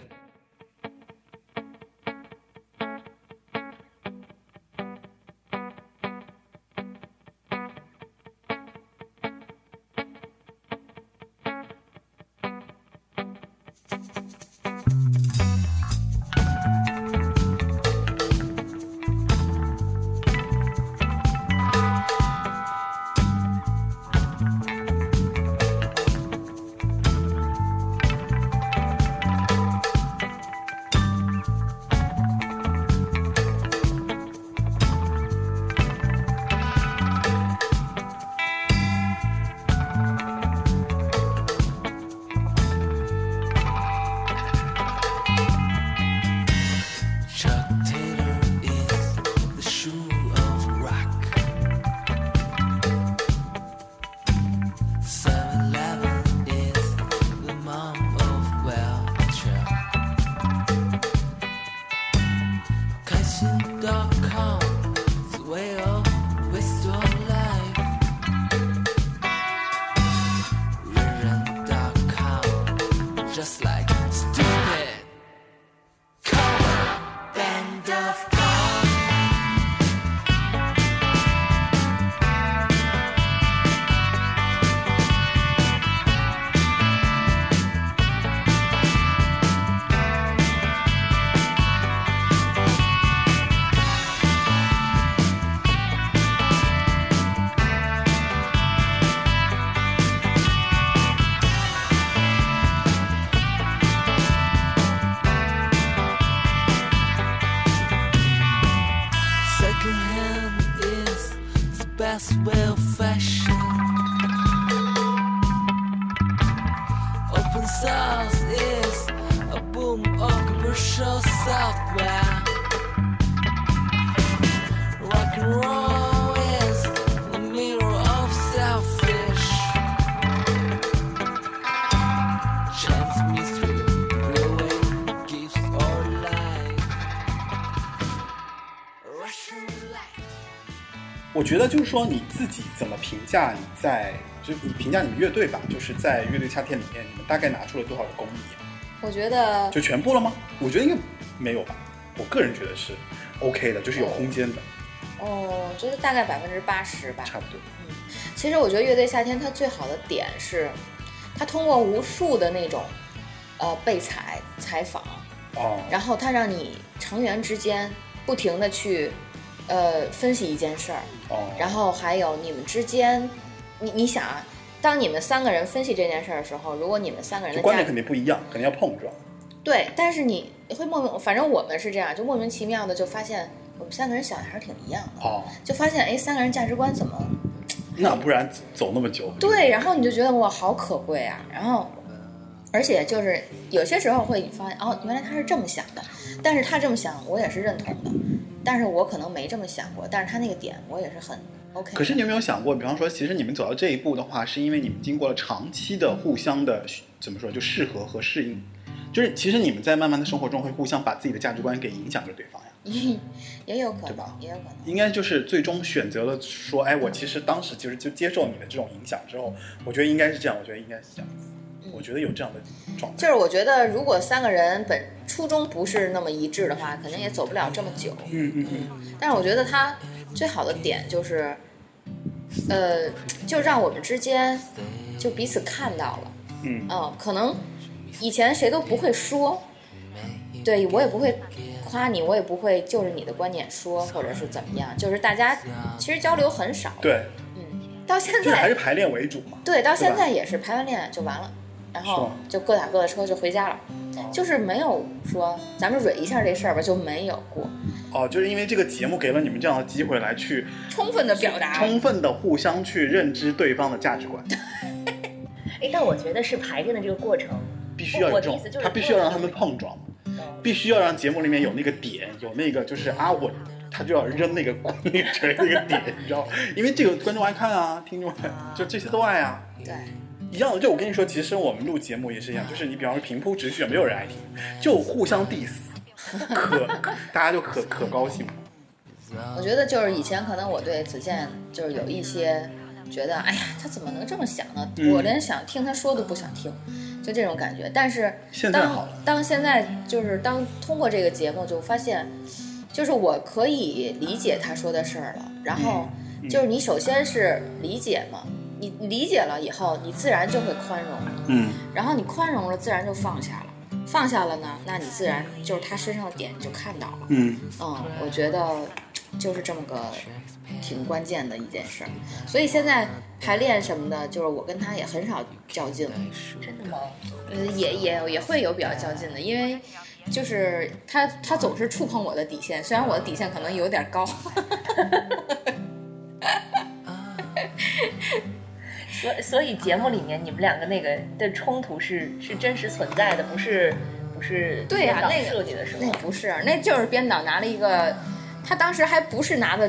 觉得就是说你自己怎么评价你在，就你评价你们乐队吧，就是在乐队夏天里面，你们大概拿出了多少的工艺啊？我觉得就全部了吗？我觉得应该没有吧。我个人觉得是 OK 的，就是有空间的，哦，我觉得大概百分之八十吧。差不多。嗯其实我觉得乐队夏天它最好的点是，它通过无数的那种呃被采采访，哦，然后它让你成员之间不停的去呃分析一件事儿，哦，然后还有你们之间，你你想啊，当你们三个人分析这件事儿的时候，如果你们三个人的观点肯定不一样，肯定要碰撞。对，但是你会莫名，反正我们是这样，就莫名其妙的就发现我们三个人想的还是挺一样的，哦，就发现哎，三个人价值观怎么那不然走那么久？对，然后你就觉得哇，好可贵啊！然后，而且就是有些时候会发现，哦，原来他是这么想的，但是他这么想，我也是认同的，但是我可能没这么想过，但是他那个点我也是很 OK。可是你有没有想过，比方说，其实你们走到这一步的话，是因为你们经过了长期的互相的怎么说，就适合和适应，就是其实你们在慢慢的生活中会互相把自己的价值观给影响着对方呀。也也有可能对吧，也有可能。应该就是最终选择了说，哎，我其实当时其实就接受你的这种影响之后，我觉得应该是这样，我觉得应该是这样子，我觉得有这样的状态。就是我觉得，如果三个人本初衷不是那么一致的话，肯定也走不了这么久。嗯嗯嗯，但是我觉得他最好的点就是，呃，就让我们之间就彼此看到了。嗯嗯，可能以前谁都不会说，对我也不会夸你，我也不会就着你的观点说，或者是怎么样，就是大家其实交流很少。，对，嗯，到现就是还是排练为主嘛。对，到现在也是排完练就完了，然后就各打各的车就回家了，就是没有说咱们蕊一下这事儿吧，就没有过哦，就是因为这个节目给了你们这样的机会来去充分的表达。充分的互相去认知对方的价值观，哎，但我觉得是排练的这个过程，必须要有这种他必须要让他们碰撞，必须要让节目里面有那个点，有那个就是啊我。他就要扔那个那个锤那个点，你知道吗？因为这个观众爱看啊，听众爱，就这些都爱啊。对，一样的，就我跟你说，其实我们录节目也是一样，就是你比方说平铺直叙，没有人爱听，就互相 diss，可 大家就可 可高兴。我觉得就是以前可能我对子健就是有一些觉得，哎呀，他怎么能这么想呢？嗯我连想听他说都不想听，就这种感觉。但是当现在当现在就是当通过这个节目，就发现，就是我可以理解他说的事儿了。然后嗯就是你首先是理解嘛，你你理解了以后，你自然就会宽容，嗯，然后你宽容了，自然就放下了。放下了呢，那你自然就是他身上的点你就看到了。嗯，嗯，我觉得就是这么个挺关键的一件事儿。所以现在排练什么的，就是我跟他也很少较劲了，真的吗？呃，也也也会有比较较劲的，因为就是他他总是触碰我的底线，虽然我的底线可能有点高。所所以节目里面你们两个那个的冲突是是真实存在的，不是不是对呀、编导那个设计的是吗？那不是，那就是编导拿了一个，他当时还不是拿的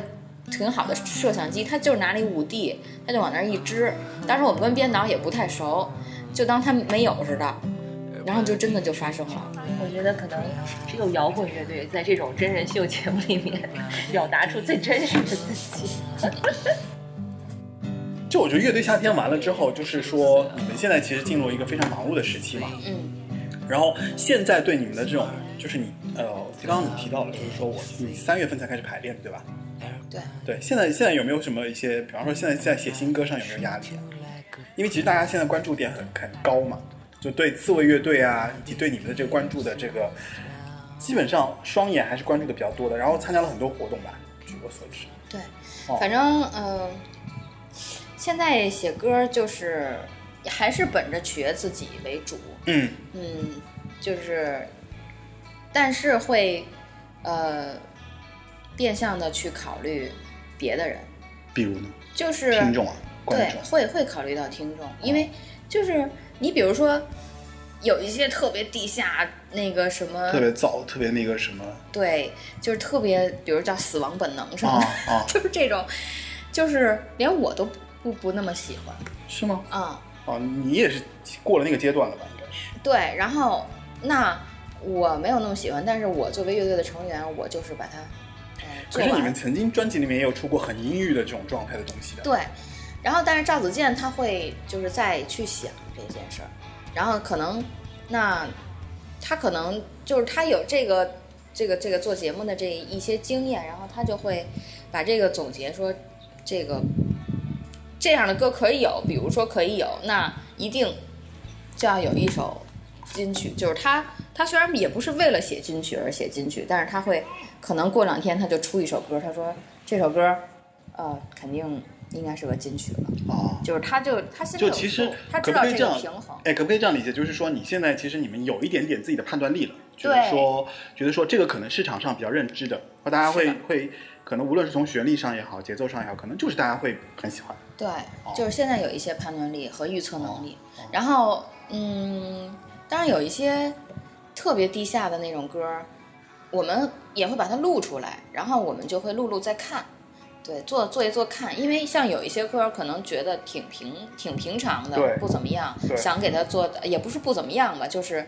挺好的摄像机，他就是拿了一五 D，他就往那儿一支。当时我们跟编导也不太熟，就当他没有似的，然后就真的就发生了。我觉得可能只有摇滚乐队在这种真人秀节目里面表达出最真实的自己。就我觉得乐队夏天完了之后，就是说你们现在其实进入一个非常忙碌的时期嘛。嗯，然后现在对你们的这种，就是你呃，刚刚你提到了，就是说我你三月份才开始排练，对吧？对，对，现在现在有没有什么一些，比方说现在在写新歌上有没有压力啊？因为其实大家现在关注点很很高嘛，就对刺猬乐队啊，以及对你们的这个关注的这个，基本上双眼还是关注的比较多的，然后参加了很多活动吧，据我所知。对，哦反正嗯、呃现在写歌就是还是本着取悦自己为主，嗯。嗯，就是，但是会呃变相的去考虑别的人，比如呢，就是听众啊，观对众，，会会考虑到听众，因为就是你比如说有一些特别地下那个什么，特别早，特别那个什么。对，就是特别，比如叫死亡本能什么啊的，啊，就是这种，就是连我都不不那么喜欢是吗？啊、啊，你也是过了那个阶段了吧？应该是。对，然后那我没有那么喜欢，但是我作为乐队的成员，我就是把它可是你们。曾经专辑里面也有出过很阴郁的这种状态的东西的。对，然后但是赵子健他会就是再去想这件事儿，然后可能那他可能就是他有这个这个这个做节目的这一些经验，然后他就会把这个总结说这个这样的歌可以有，比如说可以有，那一定就要有一首金曲，就是他他虽然也不是为了写金曲而写金曲，但是他会可能过两天他就出一首歌，他说这首歌呃肯定应该是个金曲了，哦，就是他就他心里有就其实他可知道这个平衡，？哎，可不可以这样理解？就是说你现在其实你们有一点点自己的判断力了，就是说觉得说这个可能市场上比较认知的，或大家会会可能无论是从旋律上也好，节奏上也好，可能就是大家会很喜欢。对，就是现在有一些判断力和预测能力，哦然后嗯，当然有一些特别低下的那种歌儿，我们也会把它录出来，然后我们就会录录再看，对，做做一做看，因为像有一些歌儿可能觉得挺平挺平常的，不怎么样，想给它做的也不是不怎么样吧，就是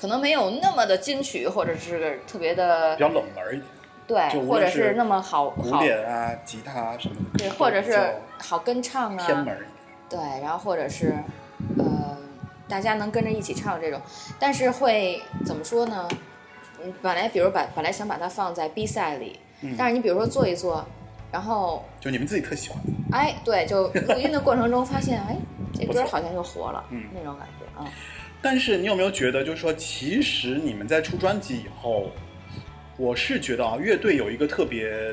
可能没有那么的金曲，或者是特别的比较冷门一点，对或者是那么好古好典啊、吉他什么的，对，或者是好跟唱啊，偏门。对，然后或者是呃，大家能跟着一起唱这种，但是会怎么说呢？嗯，本来比如把本来想把它放在 B 赛里，嗯但是你比如说做一做，然后就你们自己特喜欢。哎，对，就录音的过程中发现，哎，这歌好像又活了，嗯那种感觉啊、但是你有没有觉得，就是说，其实你们在出专辑以后，我是觉得啊，乐队有一个特别，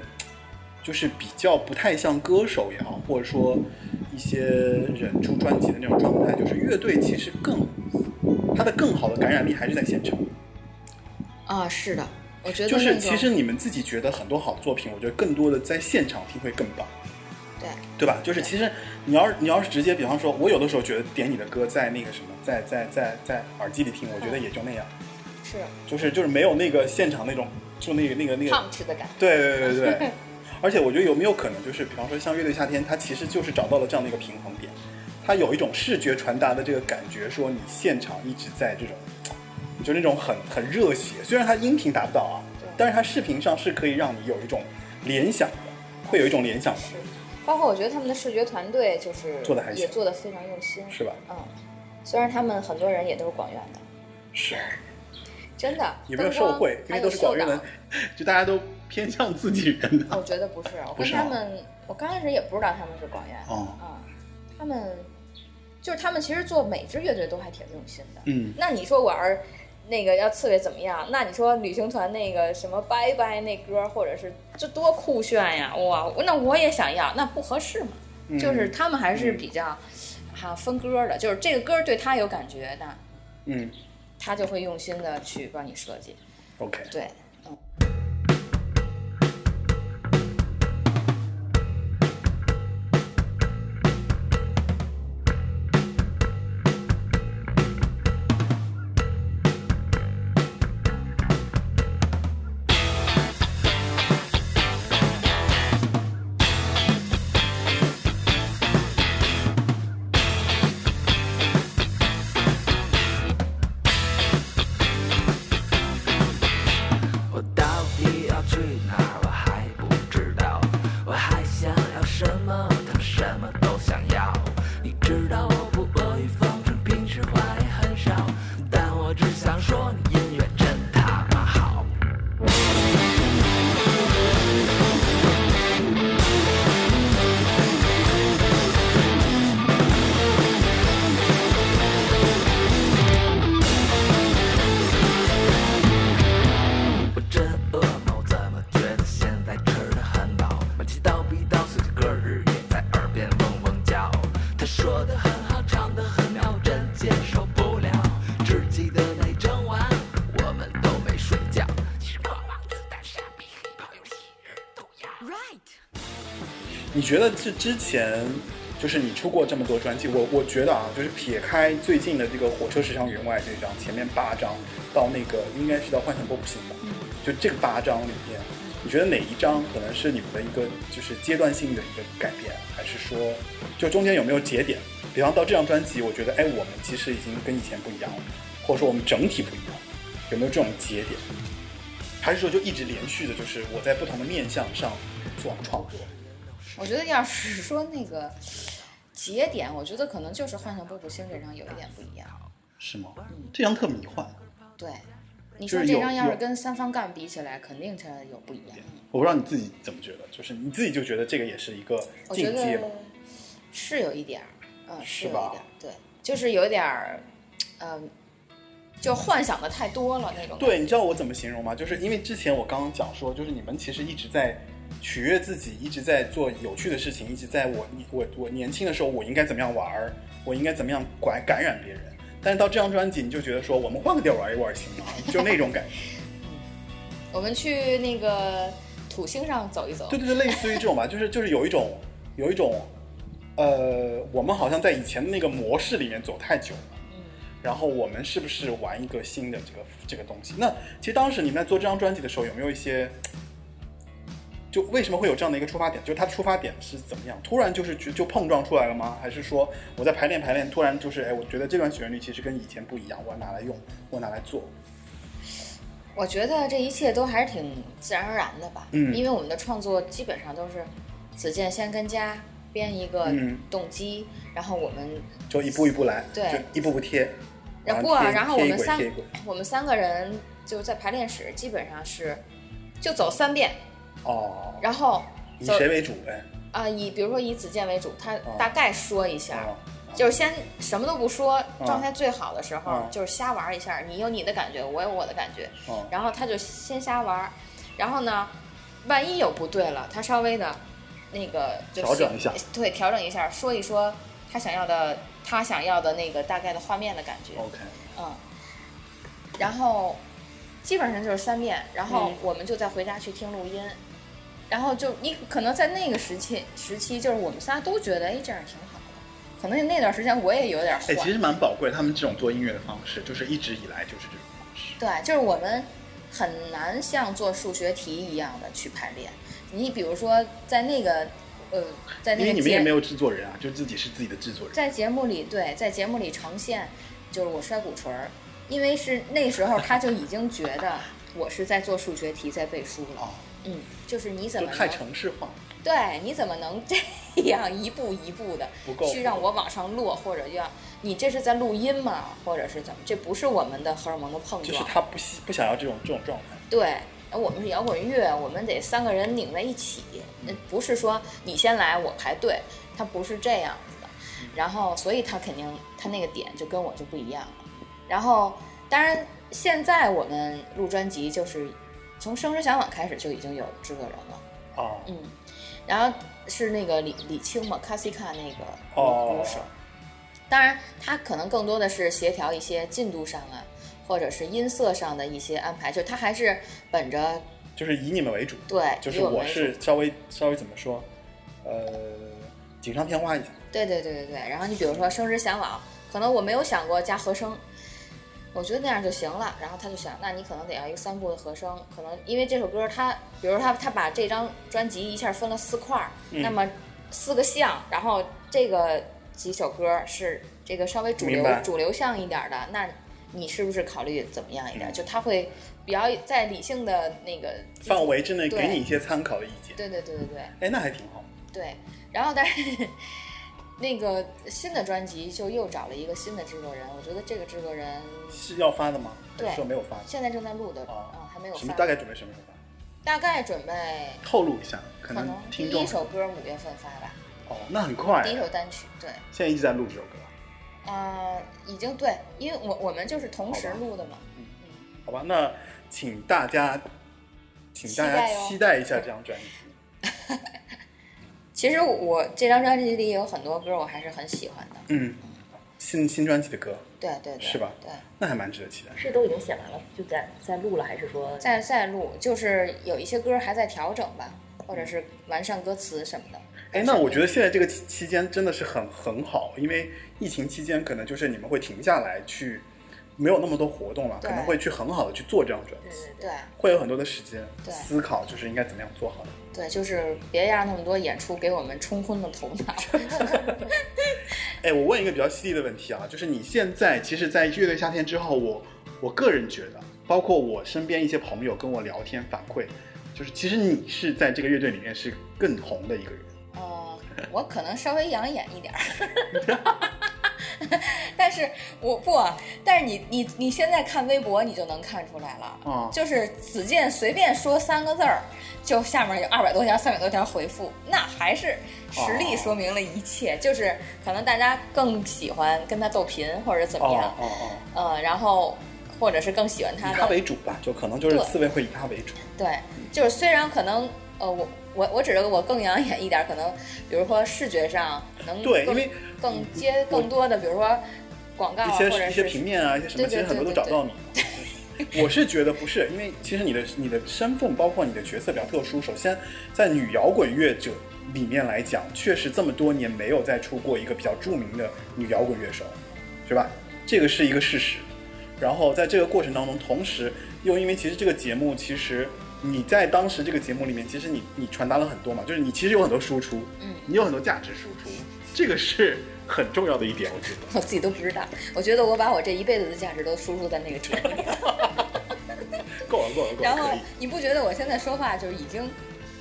就是比较不太像歌手也好，或者说一些人出专辑的那种状态，就是乐队其实更它的更好的感染力还是在现场。啊，是的，我觉得就是其实你们自己觉得很多好作品，我觉得更多的在现场听会更棒。对对吧？就是其实你要是你要是直接，比方说，我有的时候觉得点你的歌在那个什么，在在在在耳机里听，我觉得也就那样，是就是就是没有那个现场那种就那个那个那个，punch 的感觉，对对对对。对。而且我觉得有没有可能，就是比方说像乐队夏天，它其实就是找到了这样的一个平衡点，它有一种视觉传达的这个感觉，说你现场一直在这种，就那种很很热血，虽然它音频达不到啊，但是它视频上是可以让你有一种联想的，会有一种联想的，是，包括我觉得他们的视觉团队就是做的还行。也做的非常用心，是吧？嗯，虽然他们很多人也都是广院的，是。真的有没有受贿？因为都是广院的就大家都偏向自己人。的。我觉得不是，我跟他们，我刚开始也不知道他们是广院，哦啊，他们就是他们其实做每支乐队都还挺用心的。嗯，那你说我要是那个要刺猬怎么样？那你说旅行团那个什么拜拜那歌，或者是这多酷炫呀！哇，那我也想要，那不合适嘛？嗯就是他们还是比较哈、分歌的，就是这个歌对他有感觉，的嗯他就会用心的去帮你设计。，OK。对，觉得这之前就是你出过这么多专辑，我我觉得啊，就是撇开最近的这个《火车驶向员外》这张，前面八张到那个应该是到《幻想波普星》吧，就这个八张里面，你觉得哪一张可能是你们的一个就是阶段性的一个改变，还是说就中间有没有节点？比方到这张专辑，我觉得哎，我们其实已经跟以前不一样了，或者说我们整体不一样，有没有这种节点？还是说就一直连续的，就是我在不同的面向上做创作？我觉得要是说那个节点，我觉得可能就是《幻想波普星》这张有一点不一样。是吗？这张特迷幻，对，你说这张要是跟三方干比起来，肯定它有不一样。我不知道你自己怎么觉得，就是你自己就觉得这个也是一个境界？是有一点儿，嗯，是点儿，对，就是有一点儿，嗯、就幻想的太多了那种。对，你知道我怎么形容吗？就是因为之前我刚刚讲说，就是你们其实一直在取悦自己，一直在做有趣的事情，一直在我我我年轻的时候我应该怎么样玩儿，我应该怎么样感感染别人。但是到这张专辑，你就觉得说我们换个地儿玩一玩行吗？就那种感觉。我们去那个土星上走一走。对对对，类似于这种吧，就是就是有一种有一种，呃，我们好像在以前的那个模式里面走太久了。嗯然后我们是不是玩一个新的这个这个东西？那其实当时你们在做这张专辑的时候，有没有一些，就为什么会有这样的一个出发点？就是它的出发点是怎么样？突然就是就就碰撞出来了吗？还是说我在排练排练，突然就是哎，我觉得这段旋律其实跟以前不一样，我要拿来用，我拿来做。我觉得这一切都还是挺自然而然的吧，嗯因为我们的创作基本上都是子健先跟家编一个嗯动机，然后我们就一步一步来，对就一步步贴。然后不啊，贴然后我们三我们三个人就在排练室基本上是就走三遍，哦，然后以谁为主？呗，啊、以比如说以子健为主，他哦。大概说一下，哦，就是先什么都不说，嗯状态最好的时候、嗯就是瞎玩一下，你有你的感觉，我有我的感觉，哦，然后他就先瞎玩，然后呢，万一有不对了，他稍微的，那个就调整一下对，调整一下，说一说他想要的，他想要的那个大概的画面的感觉，OK，嗯，然后基本上就是三遍，然后嗯。我们就再回家去听录音，然后就你可能在那个时期时期，就是我们仨都觉得哎这样挺好的，可能那段时间我也有点哎，其实蛮宝贵，他们这种做音乐的方式，就是一直以来就是这种方式。对，就是我们很难像做数学题一样的去排练。你比如说在那个呃，在那个因为你们也没有制作人啊，就自己是自己的制作人。在节目里，对，在节目里呈现，就是我摔鼓槌儿，因为是那时候他就已经觉得我是在做数学题，在背书了。哦，嗯，就是你怎么太城市化，对，你怎么能这样一步一步的不够去让我往上落，或者要你这是在录音吗？或者是怎么？这不是我们的荷尔蒙的碰撞。就是他不希不想要这种这种状态。对，我们是摇滚乐，我们得三个人拧在一起，那不是说你先来我排队，他不是这样子的。然后，所以他肯定他那个点就跟我就不一样了。然后，当然现在我们录专辑就是从《生之向往》开始就已经有制作人了，哦，嗯，然后是那个李李青嘛，卡西卡那个鼓哦鼓手。当然，他可能更多的是协调一些进度上啊，或者是音色上的一些安排，就他还是本着就是以你们为主，对，就是我是稍微稍微怎么说，呃，锦上添花一下。对对对对对。然后你比如说《生之向往》，可能我没有想过加和声，我觉得那样就行了。然后他就想，那你可能得要一个三部的和声，可能因为这首歌他，比如他他把这张专辑一下分了四块儿，嗯那么四个项，然后这个几首歌是这个稍微主流主流向一点的，那你是不是考虑怎么样一点？嗯就他会比较在理性的那个范围之内给你一些参考的意见。对对对对对。哎，那还挺好。对，然后但是那个新的专辑就又找了一个新的制作人，我觉得这个制作人是要发的吗？对是说没有发？现在正在录的，哦啊，还没有发，大概准备什么时候发？大概准备透露一下，可能可能第一首歌五月份发吧，哦，那很快。第一首单曲，对，现在一直在录这首歌，呃，已经对，因为我我们就是同时录的嘛，好吧？那请大家，请大家期待一下这张专辑。其实我这张专辑里有很多歌我还是很喜欢的，嗯，新新专辑的歌，对对对，是吧对，那还蛮值得期待。是都已经写完了，就在在录了，还是说在在录，就是有一些歌还在调整吧，或者是完善歌词什么的。哎，那我觉得现在这个期期间真的是很很好，因为疫情期间可能就是你们会停下来去，没有那么多活动了，可能会去很好的去做这张专辑，对会有很多的时间思考，就是应该怎么样做好。对，就是别让那么多演出给我们冲昏了头脑。哎，我问一个比较犀利的问题啊，就是你现在其实，在乐队夏天之后，我我个人觉得，包括我身边一些朋友跟我聊天反馈，就是其实你是在这个乐队里面是更红的一个人。呃，我可能稍微养眼一点儿，但是我不啊，但是你你你现在看微博，你就能看出来了，嗯就是子健随便说三个字儿，就下面有二百多条、三百多条回复，那还是实力说明了一切，就是可能大家更喜欢跟他斗贫或者怎么哦样，哦哦，呃，然后或者是更喜欢他以的他为主吧，就可能就是对刺猬会以他为主。对，就是虽然可能呃，我我我指着我更养眼一点，可能比如说视觉上能对因为更接更多的，比如说广告啊，一些或者一些是平面啊，一些什么，其实很多都找到你。我是觉得不是，因为其实你的你的身份，包括你的角色比较特殊。首先，在女摇滚乐者里面来讲，确实这么多年没有再出过一个比较著名的女摇滚乐手，是吧？这个是一个事实。然后在这个过程当中，同时又因为其实这个节目，其实你在当时这个节目里面，其实你你传达了很多嘛，就是你其实有很多输出，嗯，你有很多价值输出，这个是很重要的一点，我觉得。我自己都不知道。我觉得我把我这一辈子的价值都输入在那个节目里了。够了，够了，够了，然后。你不觉得我现在说话就是已经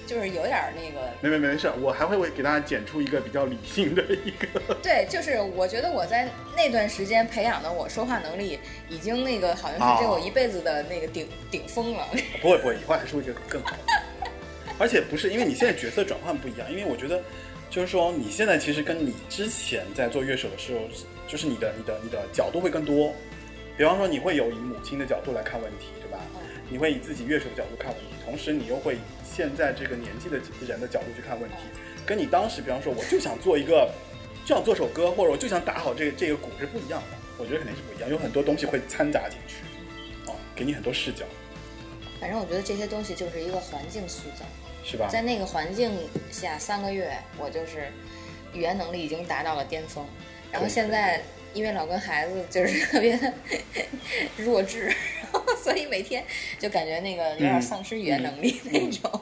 就是有点儿那个？没没没事，我还会为给大家剪出一个比较理性的一个。对，就是我觉得我在那段时间培养的我说话能力，已经那个好像是这我一辈子的那个顶、顶峰了。不会不会，以后还是会更更好的。而且不是因为你现在角色转换不一样，因为我觉得就是说你现在其实跟你之前在做乐手的时候，就是你的你的你的角度会更多。比方说你会有以母亲的角度来看问题，对吧？你会以自己乐手的角度看问题，同时你又会以现在这个年纪的人的角度去看问题，跟你当时比方说我就想做一个，就想做首歌，或者我就想打好这个这个鼓是不一样的。我觉得肯定是不一样，有很多东西会掺杂进去，哦，给你很多视角，反正我觉得这些东西就是一个环境塑造。是吧？在那个环境下，三个月我就是语言能力已经达到了巅峰，然后现在因为老跟孩子就是特别的弱智，然后所以每天就感觉那个有点丧失语言能力那种。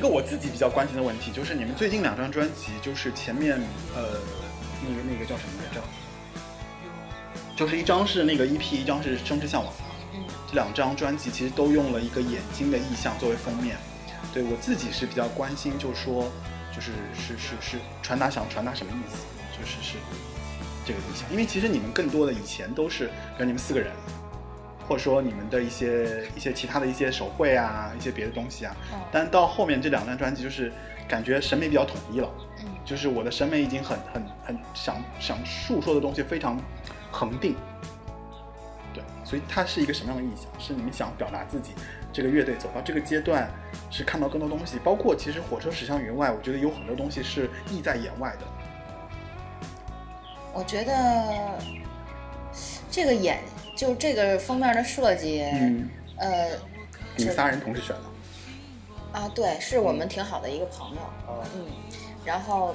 一个我自己比较关心的问题，就是你们最近两张专辑，就是前面呃那个那个叫什么来着？就是一张是那个 EP，一张是《生之向往》。嗯，这两张专辑其实都用了一个眼睛的意象作为封面。对我自己是比较关心，就是说，就是是是是传达想传达什么意思？就是是这个意象，因为其实你们更多的以前都是，比如你们四个人，或者说你们的一些一些其他的一些手绘啊，一些别的东西啊。嗯但到后面这两张专辑，就是感觉审美比较统一了。嗯就是我的审美已经很很很想想诉说的东西非常恒定。对，所以它是一个什么样的意象？是你们想表达自己这个乐队走到这个阶段，是看到更多东西，包括其实火车驶向云外，我觉得有很多东西是意在言外的。我觉得这个眼就这个封面的设计，嗯，呃你们仨人同时选的。啊，对，是我们挺好的一个朋友，哦嗯，然后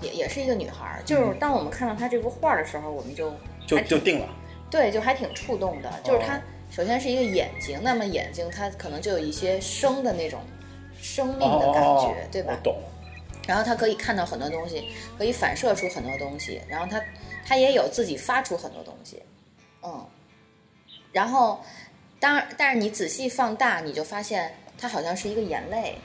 也也是一个女孩儿，就是当我们看到她这幅画的时候，我们就就就定了。对，就还挺触动的。就是它哦首先是一个眼睛，那么眼睛它可能就有一些生的那种生命的感觉，哦对吧我？懂。然后它可以看到很多东西，可以反射出很多东西，然后它它也有自己发出很多东西，嗯。然后，当然，但是你仔细放大，你就发现它好像是一个眼泪，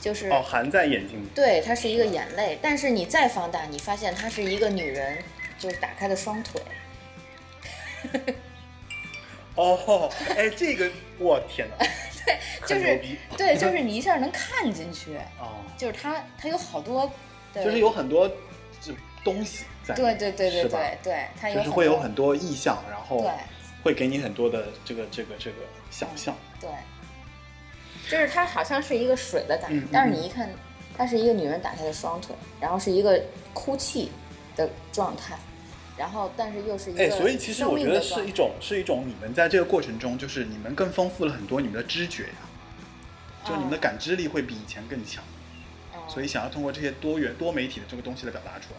就是、哦，含在眼睛里。对，它是一个眼泪。但是你再放大，你发现它是一个女人，就是打开的双腿。哦，哎，这个，我天哪！就是对，就是你一下能看进去，哦，就是它它有好多，对就是有很多就东西在。对对对对吧对对，它有就是会有很多意象，然后对会给你很多的这个这个这个想象。对，就是它好像是一个水的感觉，但是你一看，它是一个女人打开的双腿，然后是一个哭泣的状态，然后但是又是一个哎，所以其实我觉得是一种种是一种你们在这个过程中，就是你们更丰富了很多你们的知觉呀，就你们的感知力会比以前更强，所以想要通过这些多元多媒体的这个东西来表达出来。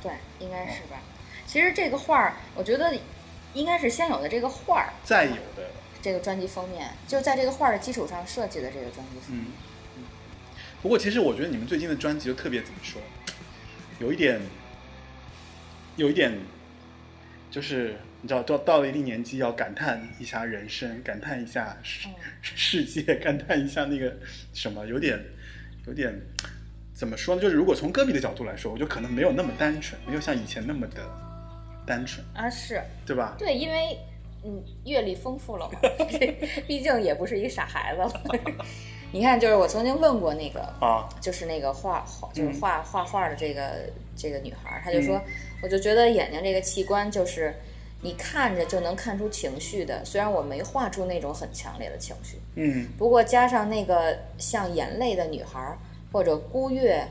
对，应该是吧。其实这个画儿，我觉得应该是先有的这个画儿，再有的，这个专辑封面，就是在这个画的基础上设计的这个专辑封面。嗯，嗯不过其实我觉得你们最近的专辑就特别怎么说，有一点，有一点，就是你知道，到到了一定年纪要感叹一下人生，感叹一下世、嗯世界，感叹一下那个什么，有点，有点。怎么说呢？就是如果从歌迷的角度来说，我就可能没有那么单纯，没有像以前那么的单纯，啊，是对吧？对，因为嗯，阅历丰富了嘛，毕竟也不是一个傻孩子了。你看，就是我曾经问过那个，啊，就是那个画画，就是嗯画画画的这个这个女孩，她就说，我就觉得眼睛这个器官就是你看着就能看出情绪的，虽然我没画出那种很强烈的情绪，嗯不过加上那个像眼泪的女孩儿或者孤月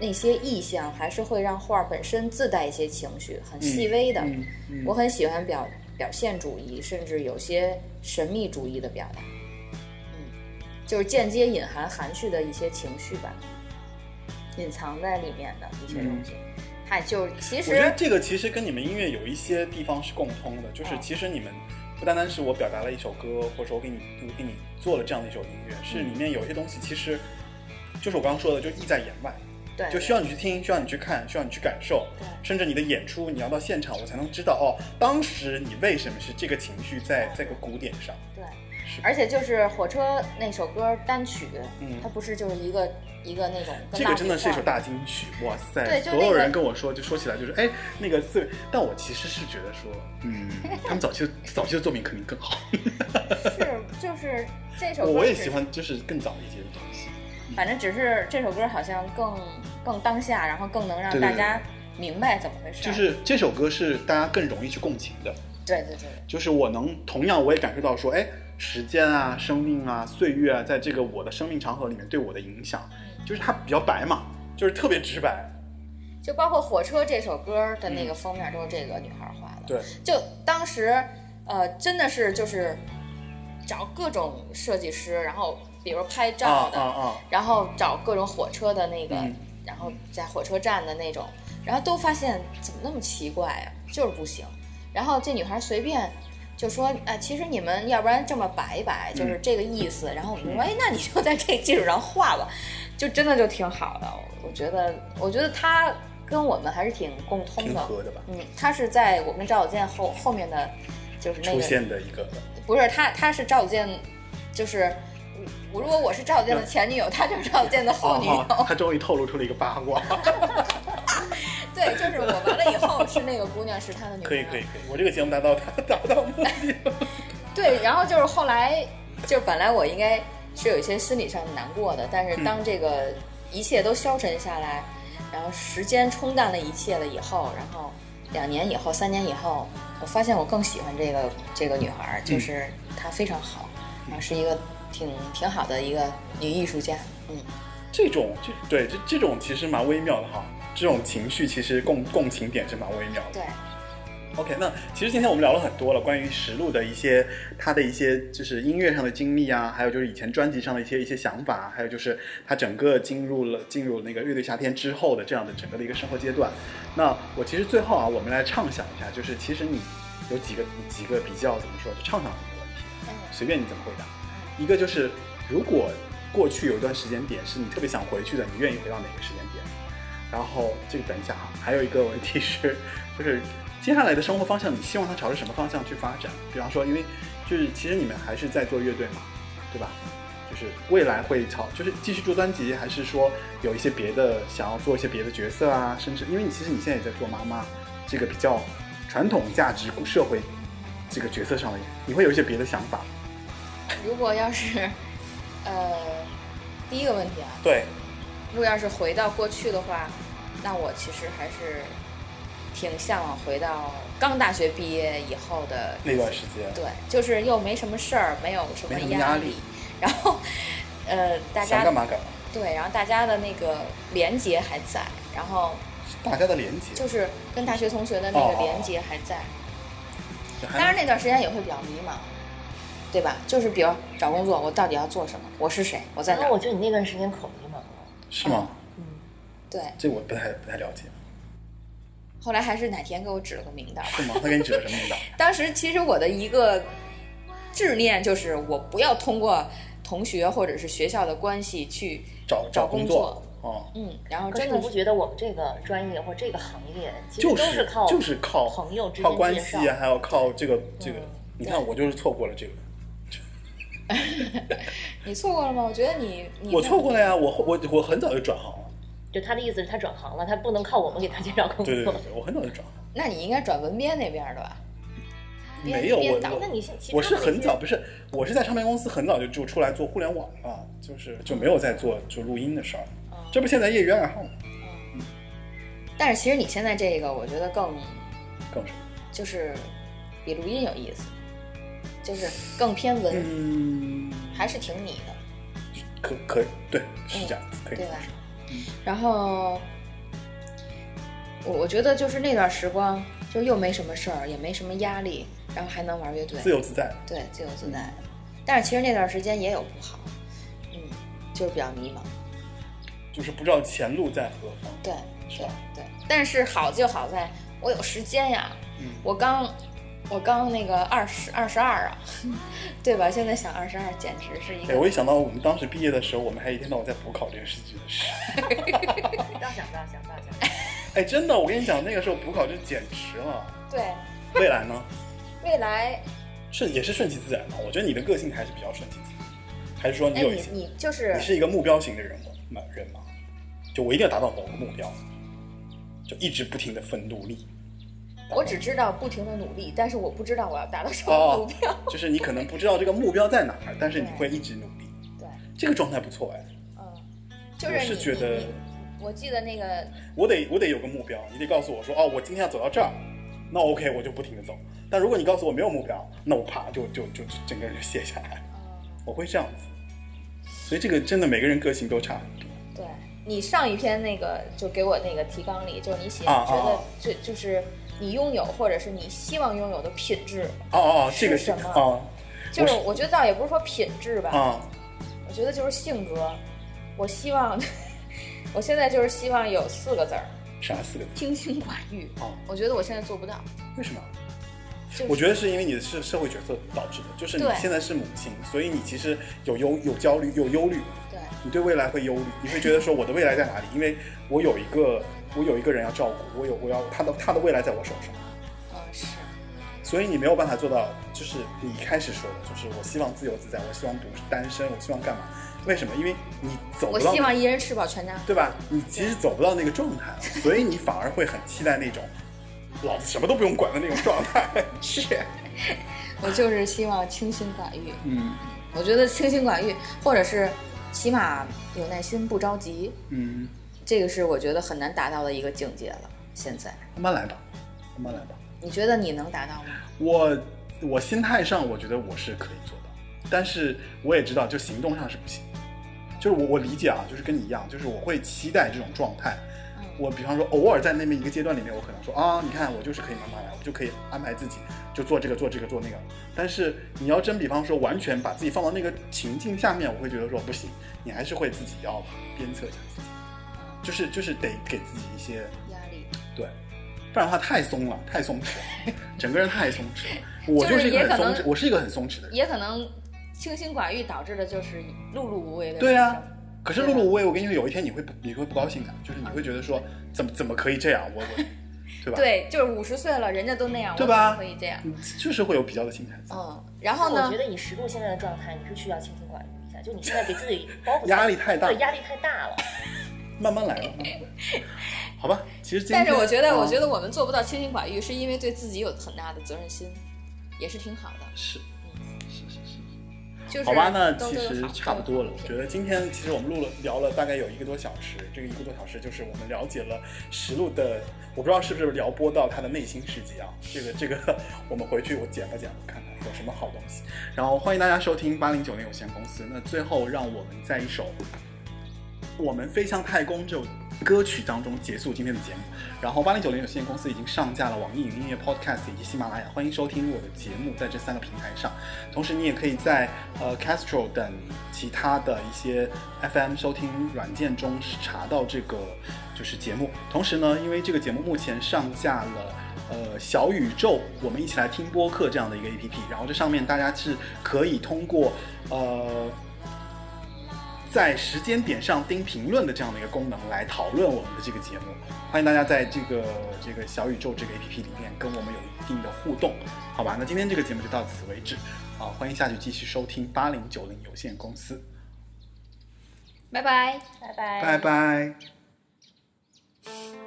那些意象，还是会让画本身自带一些情绪，很细微的。嗯嗯我很喜欢表表现主义，甚至有些神秘主义的表达。嗯，就是间接隐含含蓄的一些情绪吧，隐藏在里面的一些东西。嗨、就其实我觉得这个其实跟你们音乐有一些地方是共通的，就是嗯其实你们不单单是我表达了一首歌，或者说我给你我给你做了这样的一首音乐，是里面有些东西其实就是我刚刚说的，就意在言外，对就需要你去听，需要你去看，需要你去感受对，甚至你的演出你要到现场，我才能知道哦，当时你为什么是这个情绪在在个鼓点上，对，是而且就是火车那首歌单曲，嗯它不是就是一个一个那种这个真的是一首大金曲，哇塞！对就所有人跟我说，就说起来就是，哎，那个最，但我其实是觉得说，嗯，他们早期的早期的作品肯定更好。是就是这首我也喜欢，就是更早一些的东西。反正只是这首歌好像更更当下，然后更能让大家明白怎么回事。就是这首歌是大家更容易去共情的，对对对，就是我能同样我也感受到说，哎，时间啊、生命啊、岁月啊，在这个我的生命长河里面对我的影响，就是它比较白嘛，就是特别直白。就包括《火车》这首歌的那个封面都是这个女孩画的。对，就当时，呃，真的是就是找各种设计师，然后比如拍照的，啊啊啊！然后找各种火车的那个，嗯然后在火车站的那种，然后都发现怎么那么奇怪呀、就是不行。然后这女孩随便就说，哎，其实你们要不然这么摆一摆，嗯就是这个意思。然后我们说，哎，那你就在这基础上画吧，就真的就挺好的。我觉得，我觉得他跟我们还是挺共通的。的吧？嗯，他是在我跟赵小健后后面的，就是那出个现的一个不是他，他是赵小健，就是我如果我是赵小健的前女友，他就是赵小健的后女友。哦他终于透露出了一个八卦。对，就是我完了以后是那个姑娘是他的女朋友。可以可以可以，我这个节目达到达到目的了。对，然后就是后来，就是本来我应该是有一些心理上的难过的，但是当这个一切都消沉下来，然后时间冲淡了一切了以后，然后两年以后、三年以后，我发现我更喜欢这个这个女孩儿，就是她非常好，然后是一个挺挺好的一个女艺术家，嗯，这种这对这这种其实蛮微妙的哈，这种情绪其实共共情点是蛮微妙的。对，OK，那其实今天我们聊了很多了，关于实录的一些他的一些就是音乐上的经历啊，还有就是以前专辑上的一些一些想法，还有就是他整个进入了进入那个乐队夏天之后的这样的整个的一个生活阶段。那我其实最后啊，我们来畅想一下，就是其实你有几个几个比较怎么说，就畅想的一个问题，嗯随便你怎么回答。一个就是如果过去有一段时间点是你特别想回去的，你愿意回到哪个时间点？然后这个等一下哈，还有一个问题是，就是接下来的生活方向，你希望它朝着什么方向去发展？比方说，因为就是其实你们还是在做乐队嘛，对吧？就是未来会朝就是继续做专辑，还是说有一些别的想要做一些别的角色啊？甚至因为你其实你现在也在做妈妈这个比较传统价值社会这个角色上的，你会有一些别的想法？如果要是，呃，第一个问题啊，对，如果要是回到过去的话，那我其实还是挺向往回到刚大学毕业以后的那段时间，对，就是又没什么事儿，没有什么压力。力，然后呃，大家想干嘛干嘛，对，然后大家的那个连接还在，然后大家的连接。就是跟大学同学的那个连接还在。当然那段时间也会比较迷茫，对吧？就是比如找工作，我到底要做什么？我是谁？我在哪？那我觉得你那段时间可迷茫了。是吗？嗯对，这我不太不太了解，后来还是哪天给我指了个明道。是吗？他给你指了什么名道？当时其实我的一个执念就是，我不要通过同学或者是学校的关系去找找工工作哦，嗯，然后真的不觉得我们这个专业或这个行业其实都是靠就是靠朋友之靠间介绍关系啊，还有靠这个这个嗯。你看，我就是错过了这个，你错过了吗？我觉得你你我错过了呀，我我我很早就转行了，就他的意思是他转行了，他不能靠我们给他介绍工作。对对对对，我很早就转行了，那你应该转文编那边的吧？没有我那你我是很早，不是我是在唱片公司很早就就出来做互联网了，就是就没有在做就录音的事儿，嗯这不现在业余爱好吗？但是其实你现在这个，我觉得更更什么，就是比录音有意思，就是更偏文，嗯，还是挺你的。可可以，对，是这样子，可以对吧。然后我我觉得就是那段时光，就又没什么事儿，也没什么压力，然后还能玩乐队，自由自在，对，自由自在的。但是其实那段时间也有不好，嗯，就是比较迷茫，就是不知道前路在何方。对对是吧对。但是好就好在我有时间呀，嗯我刚我刚那个二十二十二啊，对吧？现在想二十二简直是一哎，个我一想到我们当时毕业的时候，我们还一天到晚在补考这个事情的事。不要想，不要想，不要想。哎，真的，我跟你讲，那个时候补考就简直了。对未来呢，未来。顺也是顺其自然的。我觉得你的个性还是比较顺其自然，还是说你哎，有一些，你你就是你是一个目标型的人吗？人吗？就我一定要达到某个目标，就一直不停的奋努力。我只知道不停的努力，但是我不知道我要达到什么哦目标。就是你可能不知道这个目标在哪儿，但是你会一直努力。对，这个状态不错哎，嗯，就是我是觉得我记得那个我得我得有个目标，你得告诉我说哦，我今天要走到这儿，那 OK 我就不停的走。但如果你告诉我没有目标，那我啪就就就就整个人就卸下来了，我会这样子。所以这个真的每个人个性都差很多。对你上一篇那个就给我那个提纲里，就是你写啊觉得啊这就是你拥有或者是你希望拥有的品质，哦哦，这个是是什么哦就是我我觉得倒也不是说品质吧，啊我觉得就是性格。我希望，我现在就是希望有四个字儿：啥四个字清心寡欲。啊？我觉得我现在做不到。为什么？就是我觉得是因为你的是社会角色导致的，就是你现在是母亲，所以你其实有忧有焦虑有忧虑，对，你对未来会忧虑，你会觉得说我的未来在哪里？因为我有一个我有一个人要照顾，我有我要他的他的未来在我手上，嗯是，所以你没有办法做到，就是你一开始说的，就是我希望自由自在，我希望独单身，我希望干嘛？为什么？因为你走我不到，我希望一人吃饱全家。对吧？你其实走不到那个状态了，所以你反而会很期待那种老子什么都不用管的那种状态。是，我就是希望清心寡欲。嗯我觉得清心寡欲，或者是起码有耐心，不着急，嗯，这个是我觉得很难达到的一个境界了。现在，慢慢来吧，慢慢来吧。你觉得你能达到吗？我我心态上，我觉得我是可以做到，但是我也知道，就行动上是不行。就是我我理解啊，就是跟你一样，就是我会期待这种状态。嗯我比方说，偶尔在那么一个阶段里面，我可能说啊，你看我就是可以慢慢来，我就可以安排自己就做这个做这个做那个。但是你要真比方说完全把自己放到那个情境下面，我会觉得说不行，你还是会自己要鞭策一下自己，就是就是得给自己一些压力，对，不然的话太松了，太松弛了，整个人太松弛了。我就是是一个很松弛，我是一个很松弛的人。也可能清心寡欲导致的就是碌碌无为的对啊。可是碌碌无为，我跟你说，有一天你会你会不高兴的，就是你会觉得说，怎么怎么可以这样？我我，对吧？，对，就是五十岁了，人家都那样，对吧我怎么可以这样。你就是会有比较的心态，嗯，然后呢我觉？得你石路现在的状态，你是需要清心寡欲一下，就你现在给自己包袱压力太大对，压力太大了。慢慢来吧。好吧，其实但是我觉得，我觉得得我们做不到清心寡欲，是因为对自己有很大的责任心，也是挺好的。是是是是。就是好吧，那其实差不多了。我觉得今天其实我们录了聊了大概有一个多小时，这个一个多小时就是我们了解了石路的，我不知道是不是撩拨到他的内心世界啊。这个这个，我们回去我剪吧剪吧，看看有什么好东西。然后欢迎大家收听八零九零有限公司。那最后让我们在一首我们飞向太空这首歌曲当中结束今天的节目。然后八零九零有限公司已经上架了网易云音乐、Podcast 以及喜马拉雅，欢迎收听我的节目，在这三个平台上。同时，你也可以在呃 Castro 等其他的一些 FM 收听软件中查到这个就是节目。同时呢，因为这个节目目前上架了。呃，小宇宙，我们一起来听播客这样的一个 APP，然后这上面大家是可以通过呃在时间点上钉评论的这样的一个功能来讨论我们的这个节目。欢迎大家在这个这个小宇宙这个 APP 里面跟我们有一定的互动，好吧？那今天这个节目就到此为止，啊，欢迎下去继续收听八零九零有限公司，拜拜。拜拜，拜拜。「